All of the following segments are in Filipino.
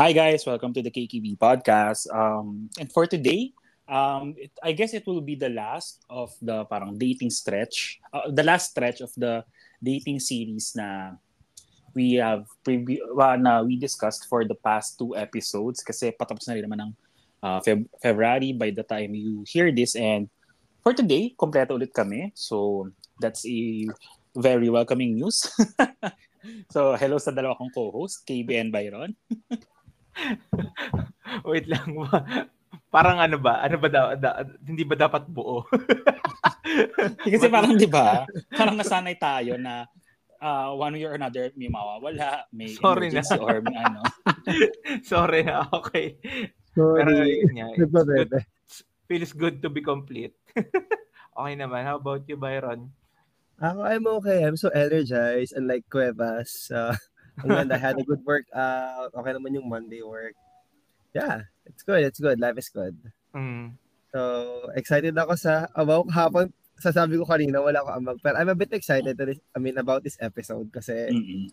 Hi guys, welcome to the KKB podcast. Um, and for today, um, it, I guess it will be the last of the parang dating stretch, uh, the last stretch of the dating series na we have previ- uh, na we discussed for the past two episodes kasi patapos na rin naman ng uh, Feb- February by the time you hear this and for today, kompleto ulit kami. So that's a very welcoming news. so hello sa dalawa kong co-host, KB and Byron. Wait lang. Parang ano ba? Ano ba da, da, hindi ba dapat buo? Kasi parang 'di ba? Parang nasanay tayo na uh, one way or another may mawawala, may Sorry emergency na. or may ano. Sorry na. Okay. Sorry. Pero yun nga. It's good, feels good to be complete. okay naman. How about you, Byron? Ako, I'm okay. I'm so energized. Unlike Cuevas. Uh, ang ganda. I had a good workout. Okay naman yung Monday work. Yeah, it's good. It's good. Life is good. Mm. So, excited ako sa about hapon. Sasabi ko kanina, wala ako amag. Pero I'm a bit excited to this, I mean, about this episode kasi Mm-mm.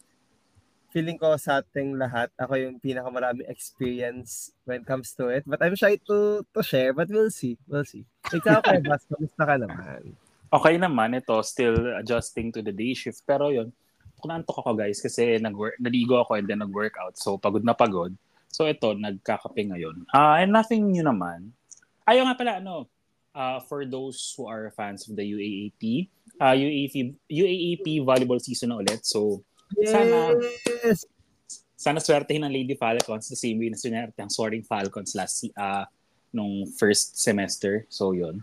feeling ko sa ating lahat, ako yung pinakamaraming experience when it comes to it. But I'm shy to to share, but we'll see. We'll see. Ikaw, Cuevas, kamusta ka naman? Okay naman ito, still adjusting to the day shift. Pero yun, kung naantok ako guys kasi nag-work, naligo ako and then nag-workout. So pagod na pagod. So ito, nagkakape ngayon. Ah, and nothing new naman. Ayaw nga pala, ano, uh, for those who are fans of the UAAP, uh, UAAP, UAAP volleyball season na ulit. So Sana- Yes! sana swertehin ng Lady Falcons the same way na swerte ang Soaring Falcons last uh, nung first semester. So yun.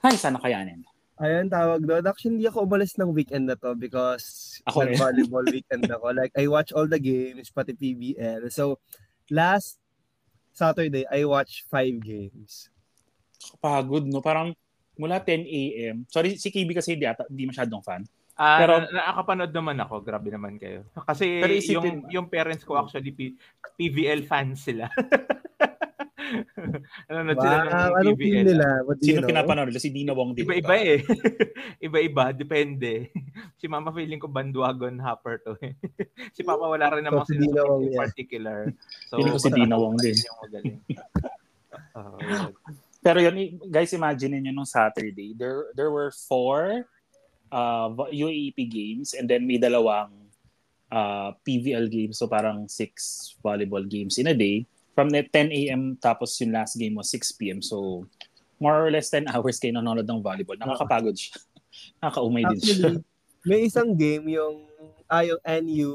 Hay, sana kayanin. Ayun, tawag doon. Actually, hindi ako umalis ng weekend na to because Ako volleyball weekend ako. Like, I watch all the games, pati PBL. So, last Saturday, I watched five games. Pagod, no? Parang mula 10 a.m. Sorry, si KB kasi hindi, ata, hindi masyadong fan. Ah, Pero- nakakapanood naman ako. Grabe naman kayo. Kasi Pero isipin yung, yung parents ko actually P- PVL fans sila. Nanonood sila ng Wow, anong team PVL. nila? What do you Sino know? pinapanood nila? Si Dina Wong din. Iba-iba eh. Iba-iba, depende. si Mama feeling ko bandwagon hopper to eh. si Papa wala rin namang So, si Dina Wong in particular. So, Feeling ko si Dina Wong din. Yung magaling. Yun. Pero yun, guys, imagine niyo nung Saturday, there there were four uh, vo- UAAP games and then may dalawang uh, PVL games. So parang six volleyball games in a day. From net 10 a.m. tapos yung last game was 6 p.m. So more or less 10 hours kayo nanonood ng volleyball. Nakakapagod siya. Nakakaumay din siya. May isang game yung, ah, yung NU,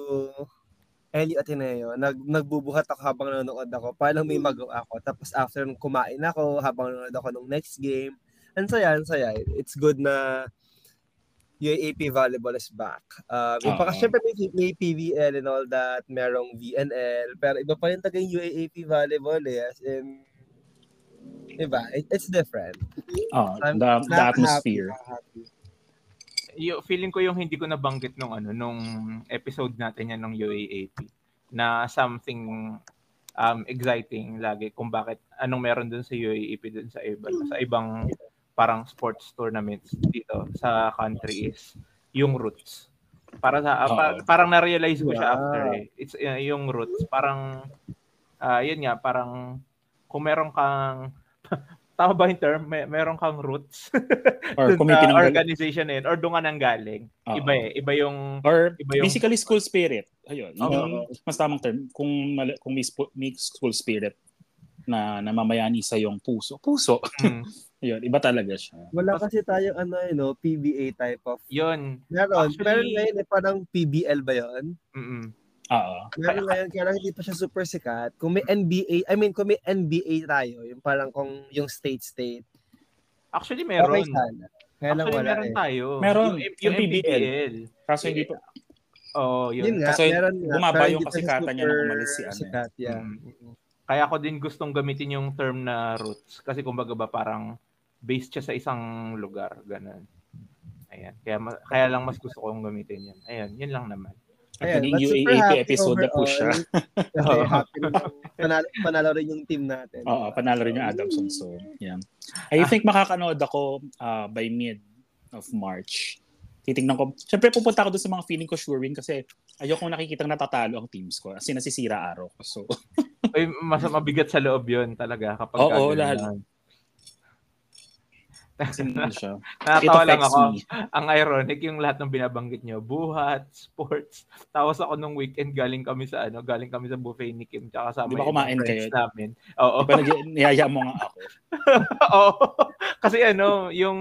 NU Ateneo, nag, nagbubuhat ako habang nanonood ako. Paano may magawa ako. Tapos after nung kumain ako, habang nanonood ako nung next game. Ang saya, ang saya. It's good na UAP volleyball is back. Um, Oo. baka syempre may, may PVL and all that, merong VNL, pero iba pa rin taga yung UAP volleyball eh. As in, iba, it, it's different. Oh, I'm the, the atmosphere. happy, happy. Yung feeling ko yung hindi ko nabanggit nung ano nung episode natin yan ng UAAP na something um exciting lagi kung bakit anong meron dun sa UAAP dun sa iba sa ibang parang sports tournaments dito sa country is yung roots. Para sa ah, pa- parang na-realize ko siya after eh. It's uh, yung roots parang ah yun nga parang kung meron kang tama ba yung term? May, meron kang roots Or sa ng organization yun, or doon ka nang galing. Oo. Iba eh. Iba yung... Or Iba yung- basically school spirit. Ayun. Oo. Yung mas tamang term. Kung, kung may, may school spirit na namamayani sa yung puso. Puso. Mm, Yun, iba talaga siya. Wala kasi tayo ano eh, no, PBA type of. yun. Meron, Actually- pero ngayon eh, parang PBL ba 'yon? Mm-mm. Oo. Meron ngayon, kaya lang hindi pa siya super sikat. Kung may NBA, I mean, kung may NBA tayo, yung parang kung yung state-state, Actually, okay meron. sana. Kaya lang Actually, wala meron eh. tayo. Meron. Yung, yung Yung PBL. PBL. Kaso hindi pa, Oo, yun. Yun nga, Kasi meron nga. bumaba yung kasikatan niya nung umalis si ano eh. Sikat, yeah. Mm. Kaya ko din gustong gamitin yung term na roots. Kasi kumbaga ba parang based siya sa isang lugar. Ganun. Ayan. Kaya, ma- kaya lang mas gusto kong gamitin yan. Ayan, yun lang naman. Naging but super UAAP happy episode na po siya. Happy na panalo, panalo rin yung team natin. Oo, panalo rin yung Adamson. So, yeah. I think makakanood ako uh, by mid of March. Titingnan ko. Siyempre, pupunta ako doon sa mga feeling ko sure win kasi ayokong nakikitang natatalo ang teams ko. Kasi nasisira araw ko. So, Ay, mas mabigat sa loob yun talaga kapag Oo, gagawin lalo. siya. Nakatawa lang ako. me. Ang ironic yung lahat ng binabanggit nyo. Buhat, sports. Tapos ako nung weekend galing kami sa ano, galing kami sa buffet ni Kim tsaka sa Di ba kumain kayo? namin. Oo. Di ba niyaya mo nga ako? Oo. kasi ano, yung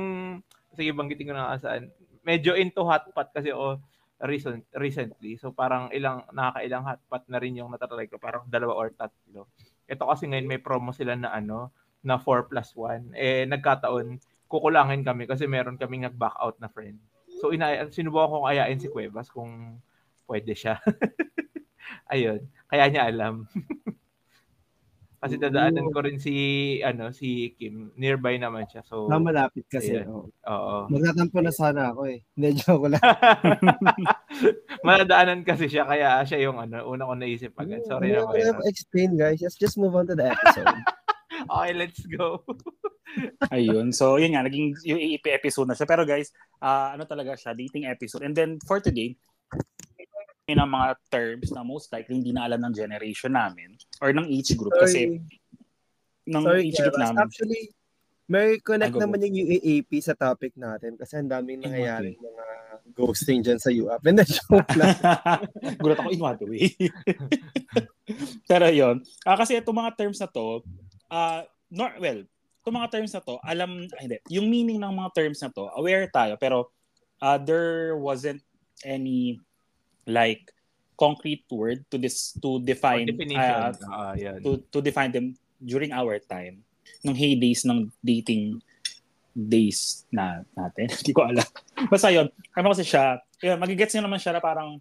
sige banggitin ko na nga saan. Medyo into hotpot kasi o recent, recently. So parang ilang nakakailang hotpot na rin yung natatry ko, parang dalawa or tatlo. Ito kasi ngayon may promo sila na ano, na 4 plus 1. Eh nagkataon kukulangin kami kasi meron kaming nag-back out na friend. So ina sinubukan kong ayain si Cuevas kung pwede siya. Ayun, kaya niya alam. kasi dadaanan ko rin si ano si Kim, nearby naman siya. So Na malapit kasi. Ayan. Oh. oo. Magtatampo na sana ako eh. Hindi, joke lang. Madadaanan kasi siya kaya siya yung ano, una ko naisip agad. Sorry na explain guys. Let's just move on to the episode. Okay, let's go. Ayun. So, yun nga, naging yung EP episode na siya. Pero guys, ah, ano talaga siya, dating episode. And then, for today, may ng mga terms na most likely hindi na alam ng generation namin or ng age group kasi Sorry, ng sorry age group Kevas. namin. Actually, may connect Ah, naman yung UAAP sa topic natin kasi ang daming nangyayari mga ghosting dyan sa UAP. And then, joke lang. Gulat ako in what way. Pero yun. Ah, kasi itong mga terms na to, ah, nor, well, itong mga terms na to, alam, ah, hindi, yung meaning ng mga terms na to, aware tayo, pero ah, there wasn't any like concrete word to this to define definition. ah, Ah, yan. to to define them during our time nung heydays ng dating days na natin. Hindi ko alam. Basta yun. Ano kasi siya, yun, magigets niyo naman siya na parang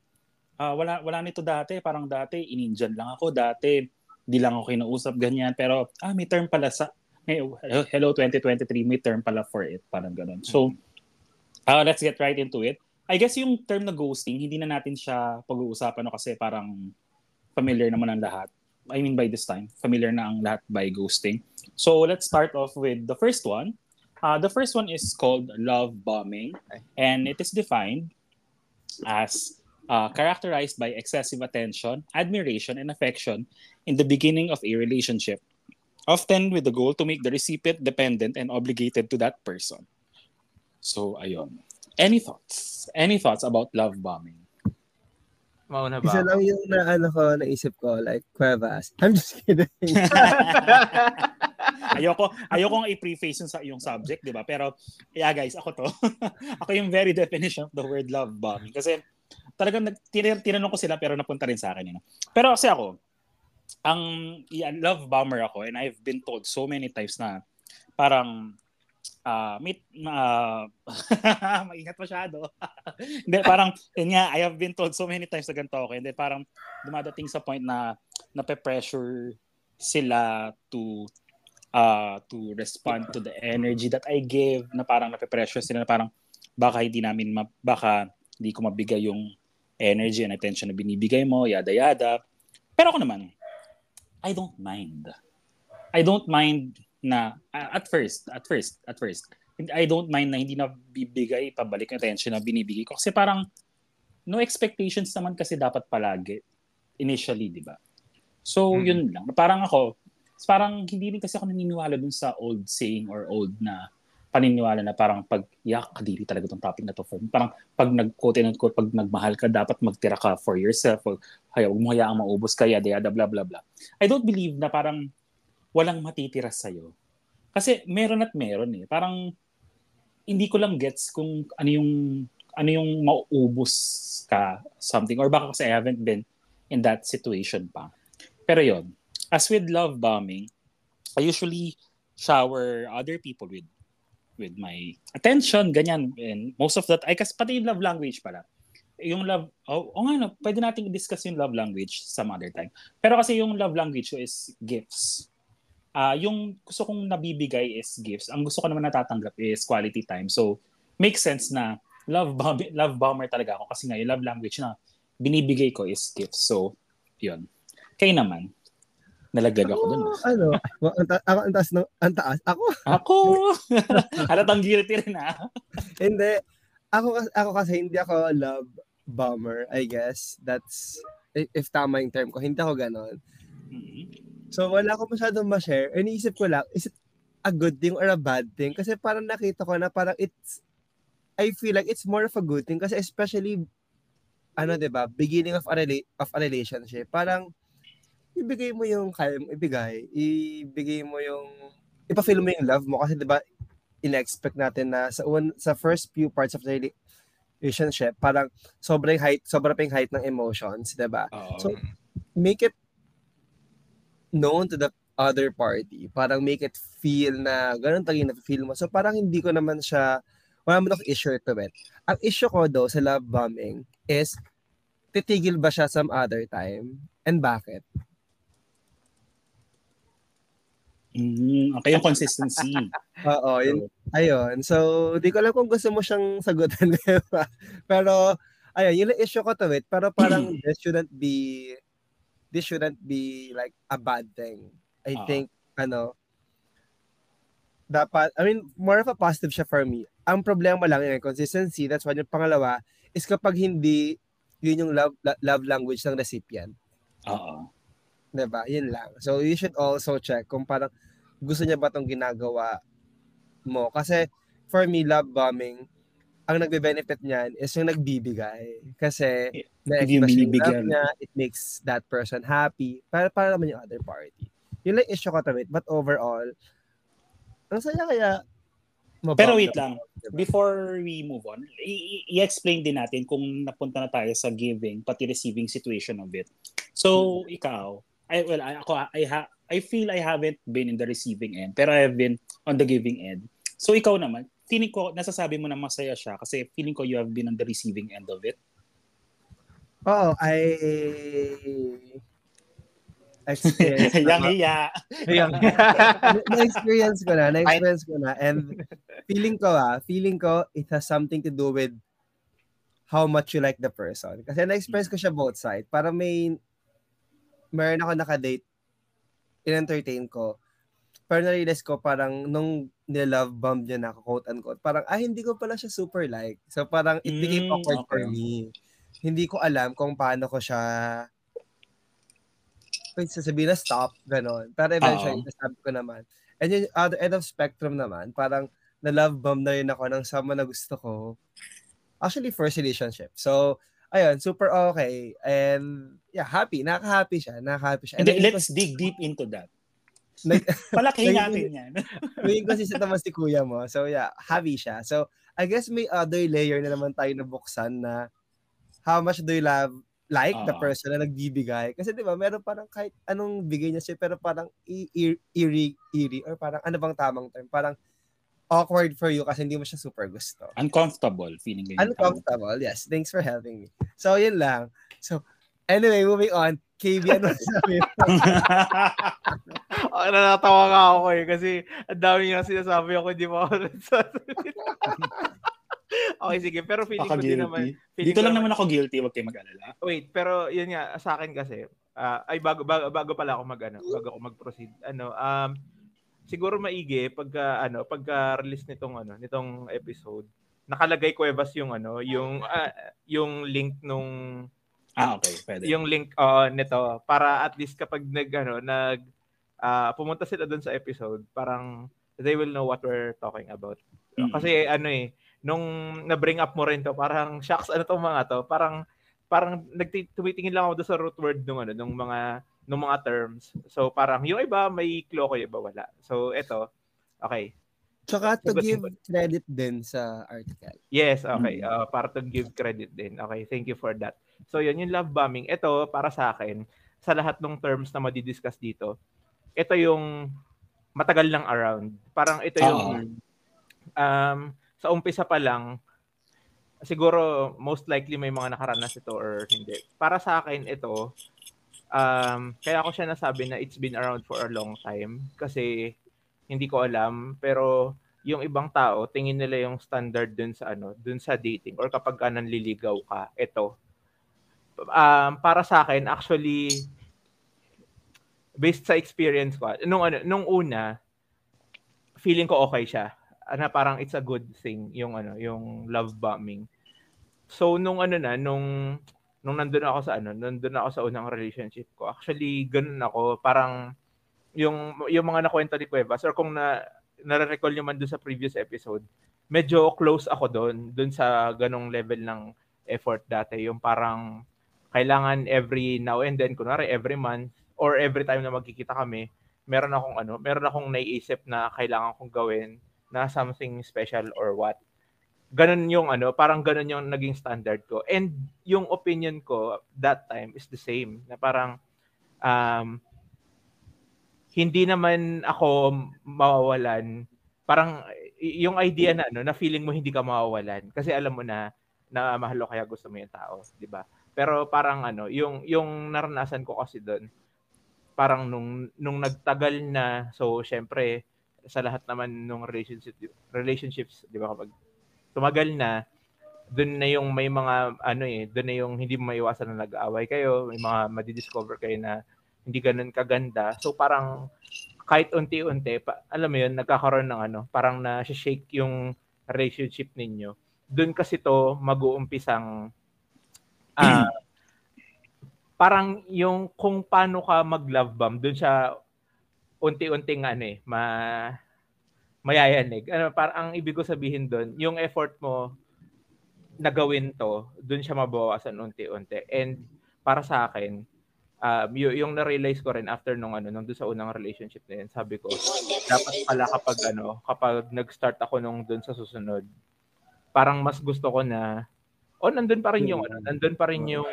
ah, wala wala nito dati. Parang dati, ininjan lang ako. Dati, di lang ako kinausap ganyan. Pero, ah, may term pala sa, hello 2023, may term pala for it. Parang ganun. So, ah, let's get right into it. I guess yung term na ghosting, hindi na natin siya pag-uusapan no, kasi parang familiar naman ang lahat. I mean by this time, familiar na ang lahat by ghosting. So let's start off with the first one. Uh, the first one is called love bombing, and it is defined as uh, characterized by excessive attention, admiration, and affection in the beginning of a relationship, often with the goal to make the recipient dependent and obligated to that person. So, ayun. Any thoughts? Any thoughts about love bombing? Mauna ba? Isa lang yung na, ano ko, naisip ko, like, Cuevas. I'm just kidding. ayoko ayoko i-preface yung sa yung subject, 'di ba? Pero yeah guys, ako to. ako yung very definition of the word love bombing kasi talagang nag tin- tinanong ko sila pero napunta rin sa akin yun. Pero kasi ako ang yeah, love bomber ako and I've been told so many times na parang ah may uh, maingat masyado. Hindi, parang, yun nga, I have been told so many times na ganito ako. Hindi, parang dumadating sa point na nape-pressure sila to uh, to respond to the energy that I give na parang nape-pressure sila na parang baka hindi namin ma- baka hindi ko mabigay yung energy and attention na binibigay mo, yada yada. Pero ako naman, I don't mind. I don't mind na uh, at first, at first, at first, I don't mind na hindi na bibigay pabalik attention na binibigay ko kasi parang no expectations naman kasi dapat palagi initially, di ba? So, Hmm. yun lang. Parang ako, parang hindi rin kasi ako naniniwala dun sa old saying or old na paniniwala na parang pag yak kadiri talaga tong topic na to for me. Parang pag nag-quote and unquote, pag nagmahal ka, dapat magtira ka for yourself. Or, haya, huwag mo hayaang maubos ka, yada, yada, blah, blah, blah. I don't believe na parang walang matitira sa'yo. Kasi meron at meron eh. Parang hindi ko lang gets kung ano yung ano yung mauubos ka something or baka kasi I haven't been in that situation pa. Pero yon as with love bombing, I usually shower other people with with my attention, ganyan. And most of that, I kasi pati yung love language pala. Yung love, oh, oh nga no, pwede natin discuss yung love language some other time. Pero kasi yung love language ko is gifts. Ah, yung gusto kong nabibigay is gifts. Ang gusto ko naman natatanggap is quality time. So, makes sense na love bomb, love bomber talaga ako kasi nga yung love language na binibigay ko is gifts. So, yun. Kayo naman, nalaglag ako dun. ah. ano, ang, ta- ako, ang taas, ng, ang taas. Ako, Ako! Halatang guilty rin ah. hindi. Ako, ako kasi hindi ako love bomber, I guess. That's, if, tama yung term ko, hindi ako ganon. Mhm. So wala ko masyadong ma-share. Iniisip ko lang, is it a good thing or a bad thing? Kasi parang nakita ko na parang it's, I feel like it's more of a good thing kasi especially, ano 'di ba beginning of a, rela- of a relationship. Parang, ibigay mo yung kaya mo ibigay. Ibigay mo yung, ipa-feel mo yung love mo kasi 'di ba in-expect natin na sa un, sa first few parts of the relationship, parang sobrang height, sobrang ping height ng emotions, 'di ba? Oo. So, make it known to the other party. Parang make it feel na ganun talaga na feel mo. So parang hindi ko naman siya, wala naman ako issue to it. Ang issue ko though sa love bombing is, titigil ba siya some other time? And bakit? Mm, okay, yung consistency. Oo, yun, ayun. So, di ko alam kung gusto mo siyang sagutan. Pero, ayun, yun issue ko to it. Pero parang this shouldn't be, this shouldn't be like a bad thing. I Oo. think, ano, dapat, I mean, more of a positive siya for me. Ang problema lang yung consistency, that's why yung pangalawa, is kapag hindi, yun yung love, love language ng recipient. Oo. Diba? Yun lang. So, you should also check kung parang gusto niya ba itong ginagawa mo. Kasi, for me, love bombing, ang nagbe-benefit niyan is yung nagbibigay. Kasi, yung na-express yung love niya, it makes that person happy. Para, para naman yung other party. Yun lang issue ko to it. But overall, ang saya kaya mabomb Pero wait lang, diba? before we move on, i- i-explain din natin kung napunta na tayo sa giving pati receiving situation of it. So, ikaw, I well, I, ako I ha, I feel I haven't been in the receiving end, pero I have been on the giving end. So ikaw naman, feeling ko nasasabi mo na masaya siya kasi feeling ko you have been on the receiving end of it. Oo, I experience Yang hiya. Ayun. na-experience ko na, na-experience ko na. And feeling ko ah, feeling ko it has something to do with how much you like the person. Kasi na-experience ko siya both side. Para may, meron ako nakadate, in-entertain ko. Pero na-realize ko parang nung nilove bomb niya na quote unquote, parang ah hindi ko pala siya super like. So parang it became Mm, awkward for okay. me. Hindi ko alam kung paano ko siya Wait, sasabihin na stop, ganon. Pero eventually, Oo. nasabi ko naman. And yung other end of spectrum naman, parang na-love bomb na rin ako ng someone na gusto ko. Actually, first relationship. So, ayun, super okay. And, yeah, happy. Nakaka-happy siya. Nakaka-happy siya. And Hindi, let's dig deep into that. Nag- Palakihin natin yan. Naging consistent naman si kuya mo. So, yeah, happy siya. So, I guess may other layer na naman tayo nabuksan na how much do you love like the Oo. person na nagbibigay. Kasi di ba, meron parang kahit anong bigay niya siya, pero parang i- eerie, eerie, or parang ano bang tamang term? Parang awkward for you kasi hindi mo siya super gusto. Uncomfortable feeling ganyan. Uncomfortable, yes. Thanks for helping me. So, yun lang. So, anyway, moving on. KB, ano sabi mo? oh, natatawa nga ako eh kasi ang dami niya sinasabi ako hindi mo ako okay, sige. Pero feeling ko din naman. Guilty. Dito lang naman ako guilty, wag kayo mag-alala. Wait, pero yun nga, sa akin kasi, ah, ay bago, bago, bago pala ako mag, ano, bago ako mag-proceed, ano, um, siguro maigi pagka, ano, pagka-release nitong, ano, nitong episode, nakalagay Cuevas yung, ano, yung, ah, yung link nung, Ah, okay. Pwede. yung link uh, nito para at least kapag nag ano nag ah, pumunta sila doon sa episode parang they will know what we're talking about Mm. kasi ano eh nung na-bring up mo rin to parang shocks ano tong mga to parang parang nagti- tumitingin lang ako doon sa root word nung ano nung mga nung mga terms so parang yung iba may clue ko yung iba wala so eto okay Tsaka to Sagot, give sagot. credit din sa article. Yes, okay. Mm. Uh, para to give credit din. Okay, thank you for that. So, yun yung love bombing. Ito, para sa akin, sa lahat ng terms na madidiscuss dito, ito yung matagal lang around. Parang ito yung, um, sa umpisa pa lang, siguro most likely may mga nakaranas ito or hindi. Para sa akin, ito, um, kaya ako siya nasabi na it's been around for a long time kasi hindi ko alam. Pero yung ibang tao tingin nila yung standard dun sa ano dun sa dating or kapag ka nanliligaw ka ito um, para sa akin actually based sa experience ko nung ano nung una feeling ko okay siya. Na parang it's a good thing yung ano yung love bombing. So nung ano na nung nung nandun ako sa ano nandun ako sa unang relationship ko actually ganun ako parang yung yung mga nakwento ni Cuevas or kung na nare-recall niyo man doon sa previous episode, medyo close ako doon, doon sa ganong level ng effort dati. Yung parang kailangan every now and then, kunwari every month or every time na magkikita kami, meron akong ano, meron akong naiisip na kailangan kong gawin na something special or what. Ganun yung ano, parang ganun yung naging standard ko. And yung opinion ko that time is the same. Na parang um, hindi naman ako mawawalan. Parang yung idea na ano, na feeling mo hindi ka mawawalan kasi alam mo na na mahal kaya gusto mo yung tao, 'di ba? Pero parang ano, yung yung naranasan ko kasi doon, parang nung nung nagtagal na, so syempre sa lahat naman nung relationship relationships, 'di ba kapag tumagal na, doon na yung may mga ano eh, doon na yung hindi mo maiwasan na nag-aaway kayo, may mga madidiscover kayo na hindi ganun kaganda. So parang kahit unti-unti, pa, alam mo yun, nagkakaroon ng ano, parang na-shake yung relationship ninyo. Doon kasi to mag-uumpisang uh, parang yung kung paano ka mag-love bomb, doon siya unti-unting ano eh, ma mayayanig. Ano, parang ang ibig ko sabihin doon, yung effort mo na gawin to, doon siya mabawasan unti-unti. And para sa akin, um, y- yung na-realize ko rin after nung ano, nung doon sa unang relationship na yun, sabi ko, dapat pala kapag ano, kapag nag-start ako nung doon sa susunod, parang mas gusto ko na, oh, nandun pa rin yung, ano, nandun pa rin yung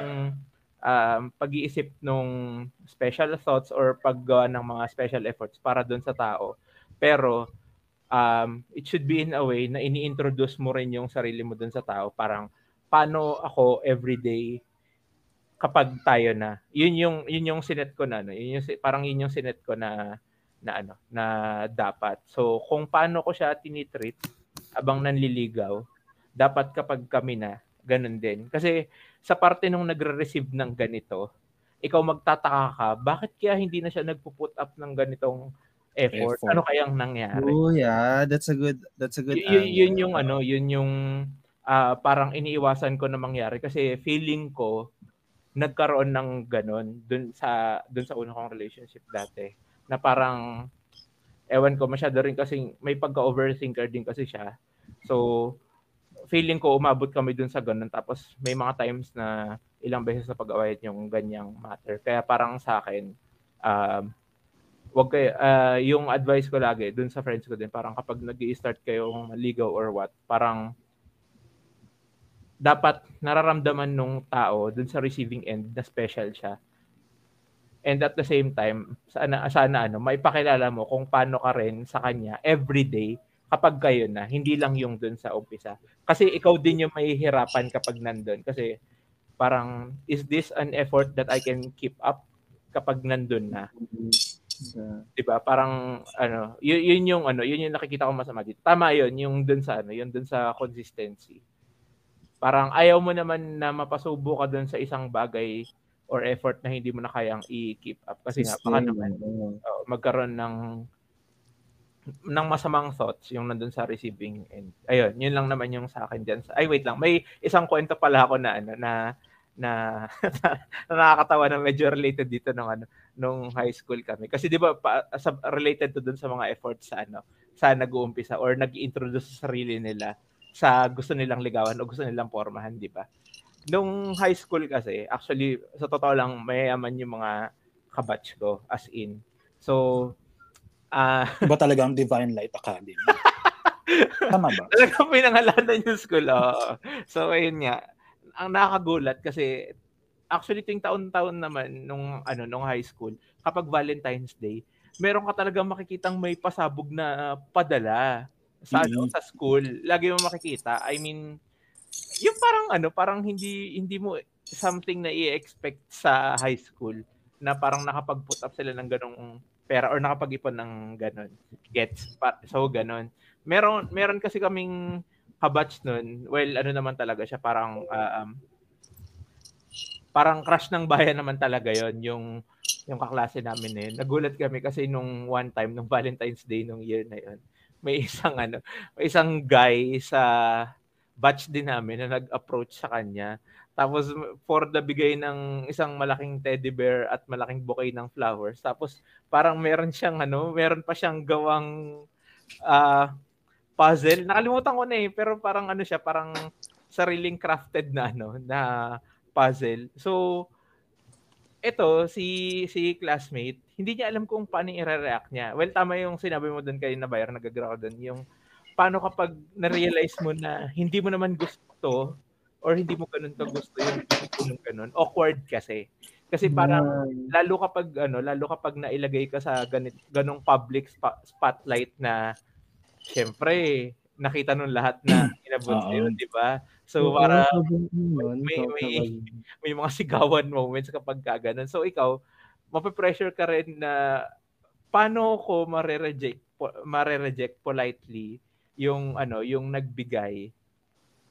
um, pag-iisip nung special thoughts or paggawa ng mga special efforts para doon sa tao. Pero, um, it should be in a way na ini-introduce mo rin yung sarili mo dun sa tao. Parang, paano ako everyday kapag tayo na. Yun yung, yun yung sinet ko na, no? Yun yung, parang yun yung sinet ko na, na ano, na dapat. So, kung paano ko siya tinitreat abang nanliligaw, dapat kapag kami na, ganun din. Kasi sa parte nung nagre-receive ng ganito, ikaw magtataka ka, bakit kaya hindi na siya nagpo-put up ng ganitong effort. effort. Ano kayang nangyari? Oh, yeah. That's a good that's a good y- y- yun yung ano, yun yung uh, parang iniiwasan ko na mangyari kasi feeling ko nagkaroon ng ganun dun sa dun sa unang kong relationship dati na parang ewan ko masyado rin kasi may pagka-overthinker din kasi siya. So feeling ko umabot kami dun sa ganun tapos may mga times na ilang beses na pag-away yung ganyang matter. Kaya parang sa akin um, wag kayo, uh, yung advice ko lagi dun sa friends ko din, parang kapag nag start kayo maligaw or what, parang dapat nararamdaman nung tao dun sa receiving end na special siya. And at the same time, sana, sana ano, maipakilala mo kung paano ka rin sa kanya everyday kapag kayo na, hindi lang yung dun sa umpisa. Kasi ikaw din yung mahihirapan kapag nandun. Kasi parang, is this an effort that I can keep up kapag nandun na? Uh, 'Di ba? Parang ano, yun, yun yung ano, yun yung nakikita ko masama dito. Tama 'yun, yung dun sa ano, yung dun sa consistency. Parang ayaw mo naman na mapasubo ka dun sa isang bagay or effort na hindi mo na kayang i-keep up kasi nga baka naman uh, magkaroon ng ng masamang thoughts yung nandun sa receiving end. Ayun, yun lang naman yung sa akin diyan. Ay wait lang, may isang kwento pala ako na ano na na, na nakakatawa na medyo related dito nung ano nung high school kami. Kasi 'di ba related to dun sa mga efforts sa ano, sa nag-uumpisa or nag-introduce sa sarili nila sa gusto nilang ligawan o gusto nilang pormahan, 'di ba? Nung high school kasi, actually sa totoo lang mayayaman yung mga kabatch ko as in. So ah uh, ba talagang Divine Light Academy? Tama ba? Talagang pinangalanan yung school. Oh. So, ayun nga. Ang nakakagulat kasi actually ting taon-taon naman nung ano nung high school, kapag Valentine's Day, meron ka talagang makikitang may pasabog na padala sa mm-hmm. ano sa school. Lagi mo makikita. I mean, yung parang ano, parang hindi hindi mo something na i-expect sa high school na parang nakapag-put up sila ng ganong pera or nakapag-ipon ng ganon. Gets? So, ganon. Meron, meron kasi kaming kabatch nun. Well, ano naman talaga siya, parang uh, um, parang crush ng bayan naman talaga yon yung yung kaklase namin na. Nagulat kami kasi nung one time, nung Valentine's Day nung year na yun, may isang ano, may isang guy sa batch din namin na nag-approach sa kanya. Tapos for the bigay ng isang malaking teddy bear at malaking bouquet ng flowers. Tapos parang meron siyang ano, meron pa siyang gawang uh, puzzle. Nakalimutan ko na eh, pero parang ano siya, parang sariling crafted na ano, na puzzle. So ito si si classmate, hindi niya alam kung paano i-react niya. Well, tama yung sinabi mo doon kay Nabayar, nagagra ko doon, yung paano kapag na-realize mo na hindi mo naman gusto or hindi mo ganun ka gusto yung ganun ganun. Awkward kasi. Kasi parang lalo kapag ano, lalo kapag nailagay ka sa ganit ganong public spa- spotlight na syempre nakita nung lahat na inabot uh yun, di ba? So para may, may, may mga sigawan moments kapag kaganon. So ikaw, mape-pressure ka rin na paano ko mare-reject mare-reject politely yung ano, yung nagbigay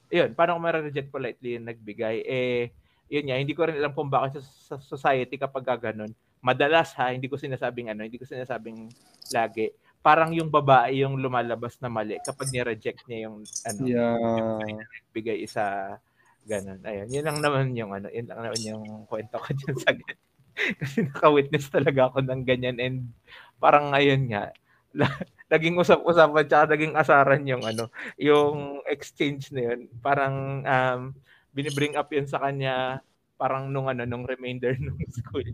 yun, paano ko ma-reject politely yung nagbigay? Eh, yun nga, hindi ko rin alam kung bakit sa, sa society kapag ganun. Madalas ha, hindi ko sinasabing ano, hindi ko sinasabing lagi. Parang yung babae yung lumalabas na mali kapag ni-reject niya yung ano, yeah. yung nagbigay isa ganun. Ayun, yun lang naman yung ano, yun lang naman yung kwento ko dyan sa ganun. Kasi naka-witness talaga ako ng ganyan and parang ngayon nga, naging usap-usapan tsaka naging asaran yung ano, yung exchange na yun. Parang um, binibring up yun sa kanya parang nung ano nung remainder nung school.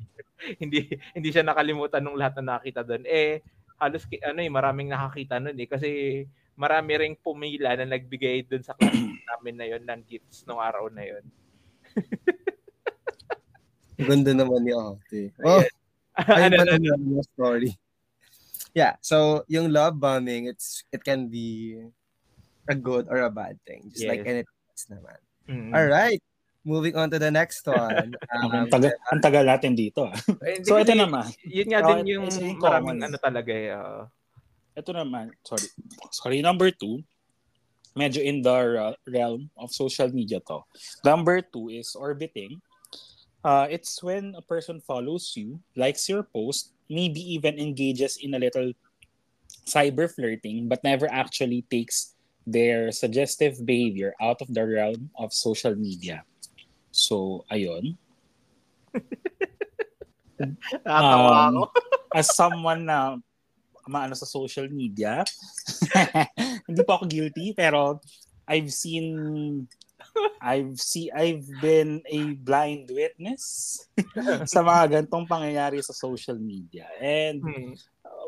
hindi hindi siya nakalimutan nung lahat na nakita doon. Eh halos ano eh maraming nakakita noon eh kasi marami ring pumila na nagbigay doon sa class namin na yon ng gifts nung araw na yon. Ganda naman ni Ate. Oh, ay, ano, ano, ano, story yeah, so yung love bombing, it's it can be a good or a bad thing, just yes. like anything else naman. Mm-hmm. All right. Moving on to the next one. Um, ang, taga, ang tagal natin dito. Ah. so ito naman. Yun nga din yung maraming ano talaga eh. Uh, ito naman, sorry. Sorry, number two. Medyo in the realm of social media to. Number two is orbiting. Uh, it's when a person follows you, likes your post, maybe even engages in a little cyber flirting but never actually takes their suggestive behavior out of the realm of social media. So, ayun. um, as someone na maano sa social media, hindi po ako guilty pero I've seen I've see I've been a blind witness sa mga gantong pangyayari sa social media. And hmm.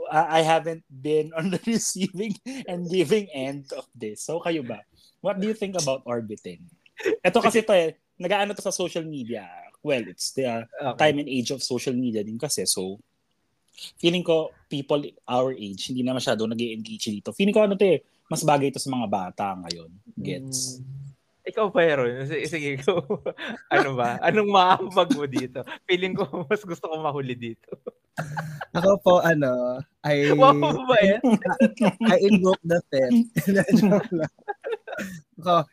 I haven't been on the receiving and giving end of this. So kayo ba? What do you think about orbiting? Ito kasi to eh, nagaano to sa social media. Well, it's the uh, okay. time and age of social media din kasi. So, feeling ko people our age hindi na masyado nag engage dito. Feeling ko ano to eh, mas bagay to sa mga bata ngayon. Gets? Mm. Ikaw, Byron, sige, sige ko. ano ba? Anong maambag mo dito? Feeling ko mas gusto ko mahuli dito. Ako po, ano, I... Wow ba yan? I invoke the fifth. Ako,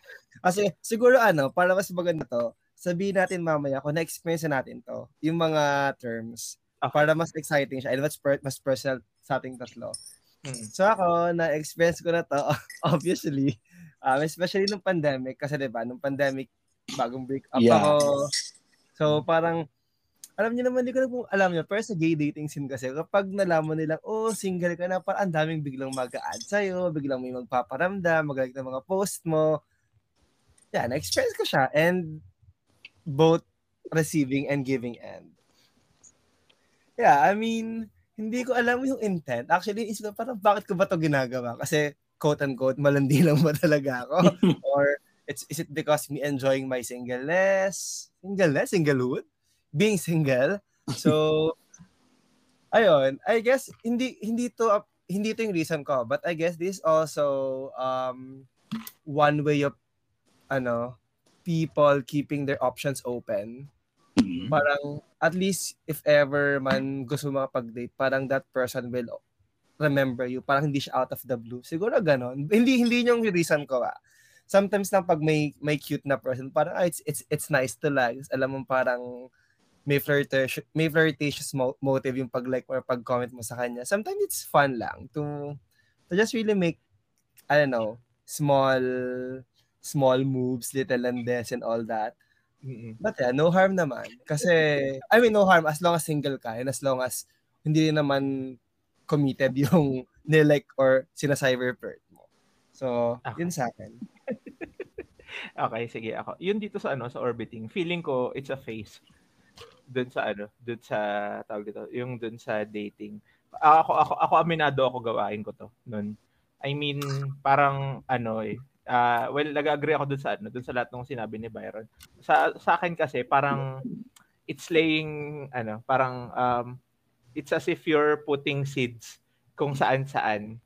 kasi siguro ano, para mas maganda to, sabihin natin mamaya kung na-experience natin to, yung mga terms, okay. para mas exciting siya and mas, per- mas personal sa ating tatlo. Hmm. So ako, na-experience ko na to, obviously, Um, especially nung pandemic, kasi 'di ba, nung pandemic, bagong break up yeah. ako. So parang, alam niyo naman, hindi ko na po alam niyo, pero sa gay dating scene kasi, kapag nalaman nilang, oh, single ka na, parang ang daming biglang mag-add sa'yo, biglang may magpaparamdam, mag ng mga post mo. Yeah, na-experience ko siya. And both receiving and giving end. Yeah, I mean, hindi ko alam yung intent. Actually, isip ko, parang bakit ko ba to ginagawa? Kasi quote-unquote, malandi lang ba talaga ako? Or it's, is it because me enjoying my singleness? Singleness? Singlehood? Being single? So, ayun, I guess, hindi, hindi to, hindi to yung reason ko, but I guess this also um, one way of, ano, people keeping their options open. Mm-hmm. Parang, at least, if ever man gusto makapag-date, parang that person will remember you. Parang hindi siya out of the blue. Siguro ganon. Hindi hindi yung reason ko ah. Sometimes lang pag may may cute na person, parang ah, it's it's it's nice to like. Alam mo parang may flirtatious may flirtatious mo- motive yung pag like or pag comment mo sa kanya. Sometimes it's fun lang to to just really make I don't know, small small moves, little and this and all that. Mm-mm. But yeah, no harm naman. Kasi, I mean, no harm as long as single ka and as long as hindi rin naman committed yung nilike or sinacyberpert mo. So, Okay. yun sa akin. Okay, sige ako. Yun dito sa ano sa orbiting, feeling ko it's a phase. Doon sa ano, doon sa tawag dito, yung doon sa dating. Ako ako ako aminado ako gawain ko to noon. I mean, parang ano eh ah, well, nag-agree ako doon sa ano, doon sa lahat ng sinabi ni Byron. Sa sa akin kasi parang it's laying ano, parang um it's as if you're putting seeds kung saan-saan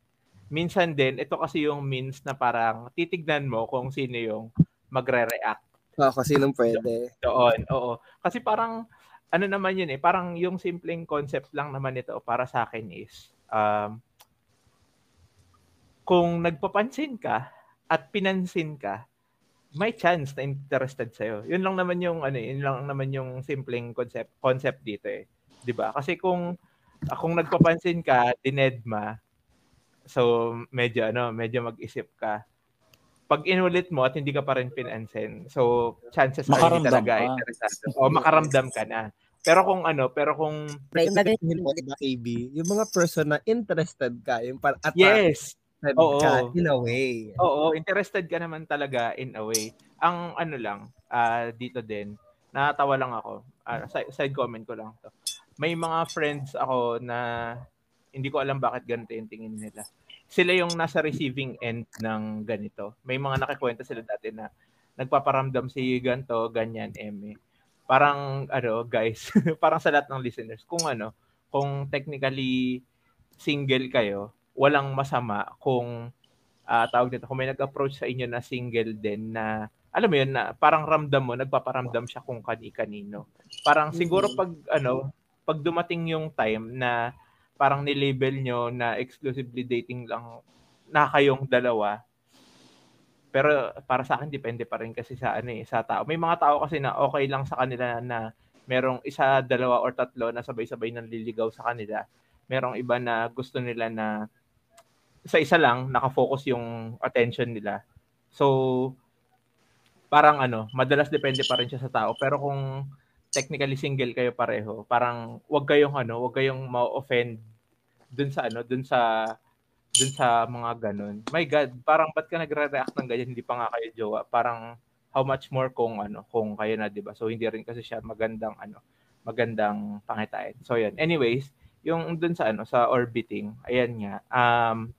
minsan din, ito kasi yung means na parang titignan mo kung sino yung magre-react Oh, kasi nung pwede. doon. Oo. Kasi parang, ano naman yun eh, parang yung simpleng concept lang naman ito para sa akin is, um, kung nagpapansin ka at pinansin ka, may chance na interested sa'yo. Yun lang naman yung, ano, yun lang naman yung simpleng concept, concept dito eh. 'Di ba Kasi kung, kung nagpapansin ka, dinedma, So, medyo ano, medyo mag-isip ka. Pag inulit mo at hindi ka pa rin pinansin, so chances are hindi Makaramdam talaga ka. interesado. O makaramdam ka na. Pero kung ano, pero kung Yung? Yung mga person na interested ka, yung par attracted yes, Oo. ka in a way. oo, interested ka naman talaga in a way. Ang ano lang, ah, dito din, natatawa lang ako. Ah, side, side comment ko lang to. May mga friends ako na hindi ko alam bakit ganito yung tingin nila. Sila yung nasa receiving end ng ganito. May mga nakikwenta sila dati na nagpaparamdam si ganto, ganyan, eme. Parang, ano, guys, parang sa lahat ng listeners, kung ano, kung technically single kayo, walang masama kung ah, tawag dito, kung may nag-approach sa inyo na single din na alam mo yun na parang ramdam mo, nagpaparamdam siya kung kani-kanino. Parang siguro pag ano, pag dumating yung time na parang ni-label nyo na exclusively dating lang na kayong dalawa. Pero para sa akin depende pa rin kasi sa ano eh, sa tao. May mga tao kasi na okay lang sa kanila na merong isa, dalawa or tatlo na sabay-sabay nang liligaw sa kanila. Merong iba na gusto nila na sa isa lang nakafocus yung attention nila. So parang ano, madalas depende pa rin siya sa tao. Pero kung technically single kayo pareho, parang wag kayong ano, wag kayong ma-offend dun sa ano, dun sa dun sa mga ganun. My God, parang ba't ka nagre-react ng ganyan, hindi pa nga kayo jowa? Parang how much more kung ano, kung kayo na, 'di ba? So hindi rin kasi siya magandang ano, magandang pangitain. So yun. Anyways, yung dun sa ano, sa orbiting, ayan nga. Um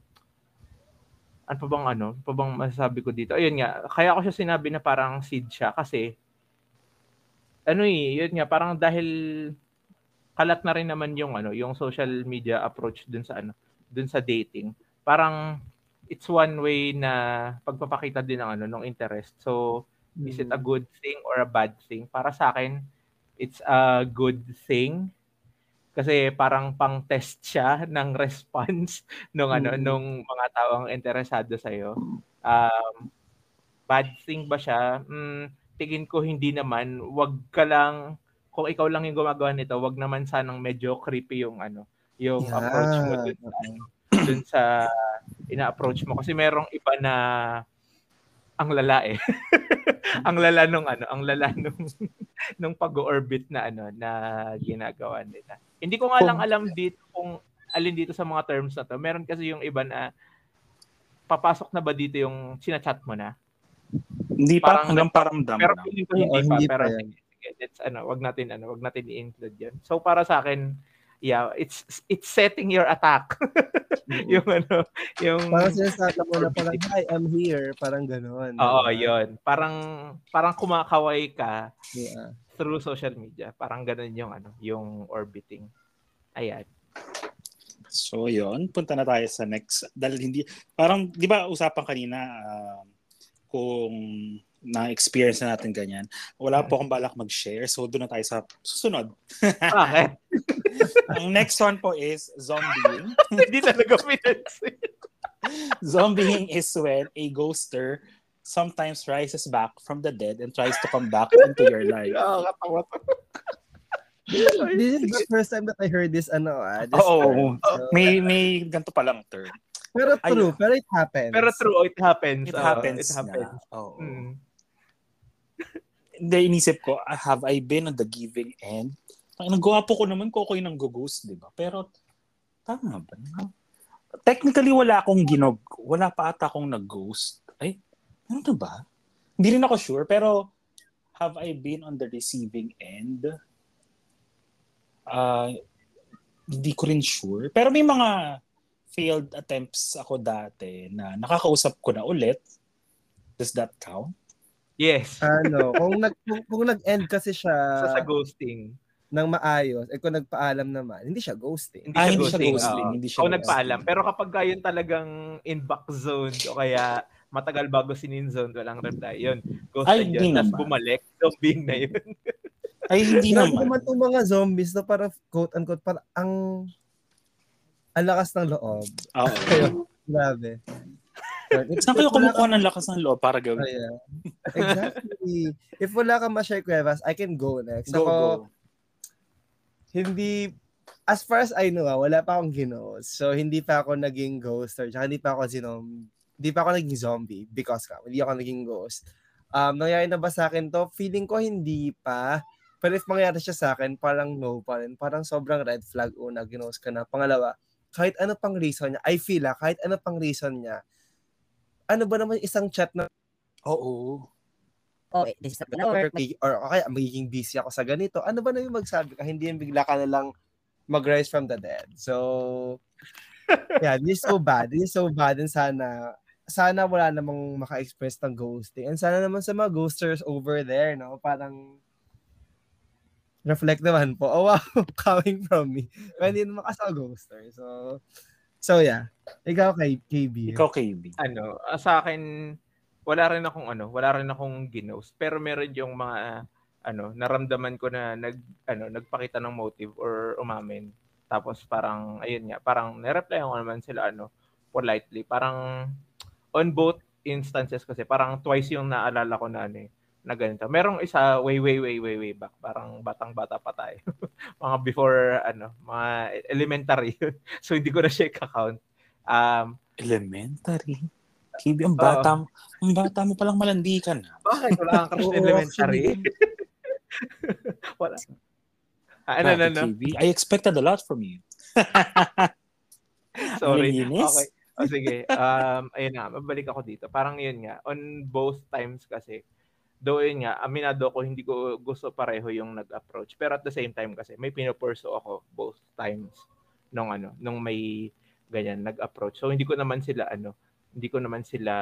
ano pa bang ano, ano pa bang masasabi ko dito? Ayun nga, kaya ako siya sinabi na parang seed siya kasi ano eh, yun nga, parang dahil kalat na rin naman yung ano, yung social media approach dun sa ano, dun sa dating. Parang it's one way na pagpapakita din ng ano, ng interest. So, is it a good thing or a bad thing? Para sa akin, it's a good thing kasi parang pang-test siya ng response nung ano Mm. nung mga taong interesado sa iyo. Um, bad thing ba siya? Mm, tingin ko hindi naman. Wag ka lang kung ikaw lang yung gumagawa nito, wag naman sanang medyo creepy yung ano, yung Yeah. approach mo dun sa, ano, dun sa ina-approach mo kasi merong iba na ang lala eh. ang lala nung ano, ang lala nung nung pag-orbit na ano na ginagawa nila. Hindi ko nga lang alam dito kung alin dito sa mga terms na to. Meron kasi yung iba na papasok na ba dito yung sinachat mo na? Hindi pa, Parang- hanggang paramdam Pero ko hindi pa. hindi pero pa yan. sige, sige, let's ano, wag natin ano, wag natin i-include 'yan. So para sa akin, yeah, it's it's setting your attack. yung ano, yung Parang sinasabi mo na parang, hi, I'm here. Parang gano'n. Oo, diba? 'yun. Parang parang kumakaway ka Yeah. through social media. Parang ganun yung ano, yung orbiting. Ayan. So, yon Punta na tayo sa next. Dahil hindi, parang, di ba usapan kanina ah, kung na-experience na natin ganyan. Wala po akong balak mag-share. So, doon na tayo sa susunod. Bakit? Ang next one po is zombieing. Hindi talaga pinansin. zombieing is when a ghoster sometimes rises back from the dead and tries to come back into your life. Nakakatawa to. This is the first time that I heard this, ano ah. This Oo. term. So, May may ganito palang term. pero true, Ayun. pero it happens. Pero true, it happens. It happens. It happens. Na. Oo. Mm. Hindi, inisip ko, have I been on the giving end? Nagwapo ko naman ko ko yung nang-ghost, di ba? Pero, tama ba? Technically, wala akong ginog. Wala pa ata akong nag-ghost. Ay, ano na ba? Hindi rin ako sure, pero have I been on the receiving end? Uh, hindi ko rin sure. Pero may mga failed attempts ako dati na nakakausap ko na ulit. Does that count? Yes. ano, kung nag kung, kung nag-end kasi siya sa, sa ghosting ng maayos, eh kung nagpaalam naman, hindi siya ghosting. Hindi ah, siya hindi ghosting. siya ghosting. oo. Hindi siya o ghosting. nagpaalam. Pero kapag yun talagang in back zone o kaya matagal bago sin zone, walang reply. Yun, ghosted Ay, hindi yun. Tapos naman. bumalik, zombing na yun. Ay, hindi naman. naman itong mga zombies na parang quote-unquote, parang ang ang lakas ng loob. Oo. Grabe. Saan kayo kumukuha ng lakas ng loob para gawin? Ayan. Exactly. If wala kang ma-share Cuevas, I can go next. Go, Ako, go. hindi, as far as I know, ah, wala pa akong ginos. So, hindi pa ako naging ghost or hindi pa ako zinom, hindi pa ako naging zombie because ka, hindi ako naging ghost. Um, nangyari na ba sa akin to? Feeling ko hindi pa. Pero if mangyari siya sa akin, parang no pa rin. Parang sobrang red flag una, ginos ka na. Pangalawa, kahit ano pang reason niya, I feel ah, kahit ano pang reason niya, ano ba naman isang chat na Oo. oh, this is not gonna work. or okay, magiging busy ako sa ganito. Ano ba na yung magsabi ka? Hindi yung bigla ka na lang mag-rise from the dead. So, yeah, this is so bad. This is so bad. And sana, sana wala namang maka-express ng ghosting. And sana naman sa mga ghosters over there, no? Parang, reflect naman po. Oh, wow, coming from me. Pero hindi naman kasi ako ghoster. So, so yeah. Ikaw kay KB. Ikaw, KB. ano, ah, sa akin, wala rin akong ano, wala rin akong ginost. Pero meron yung mga ano, naramdaman ko na nag ano, nagpakita ng motive or umamin. Tapos parang ayun nga, parang nireply ko naman sila ano, politely. Parang on both instances kasi parang twice yung naalala ko na ano eh, na ganito. Merong isa way way way way way back, parang batang-bata pa tayo. mga before ano, mga elementary. so hindi ko na siya i-count. Um, Elementary. KB, ang bata, ang bata mo palang malandi ka na. Bakit? Wala kang crush na elementary? Wala. Ah, ano, ano, ano? I expected a lot from you. Sorry. Malinis? Okay. O sige. Um, ayun nga, mabalik ako dito. Parang yun nga. On both times kasi, though yun nga, aminado ko, hindi ko gusto pareho yung nag-approach. Pero at the same time kasi, may pinupurso ako both times nung ano, nung may ganyan, nag-approach. So, hindi ko naman sila, ano, hindi ko naman sila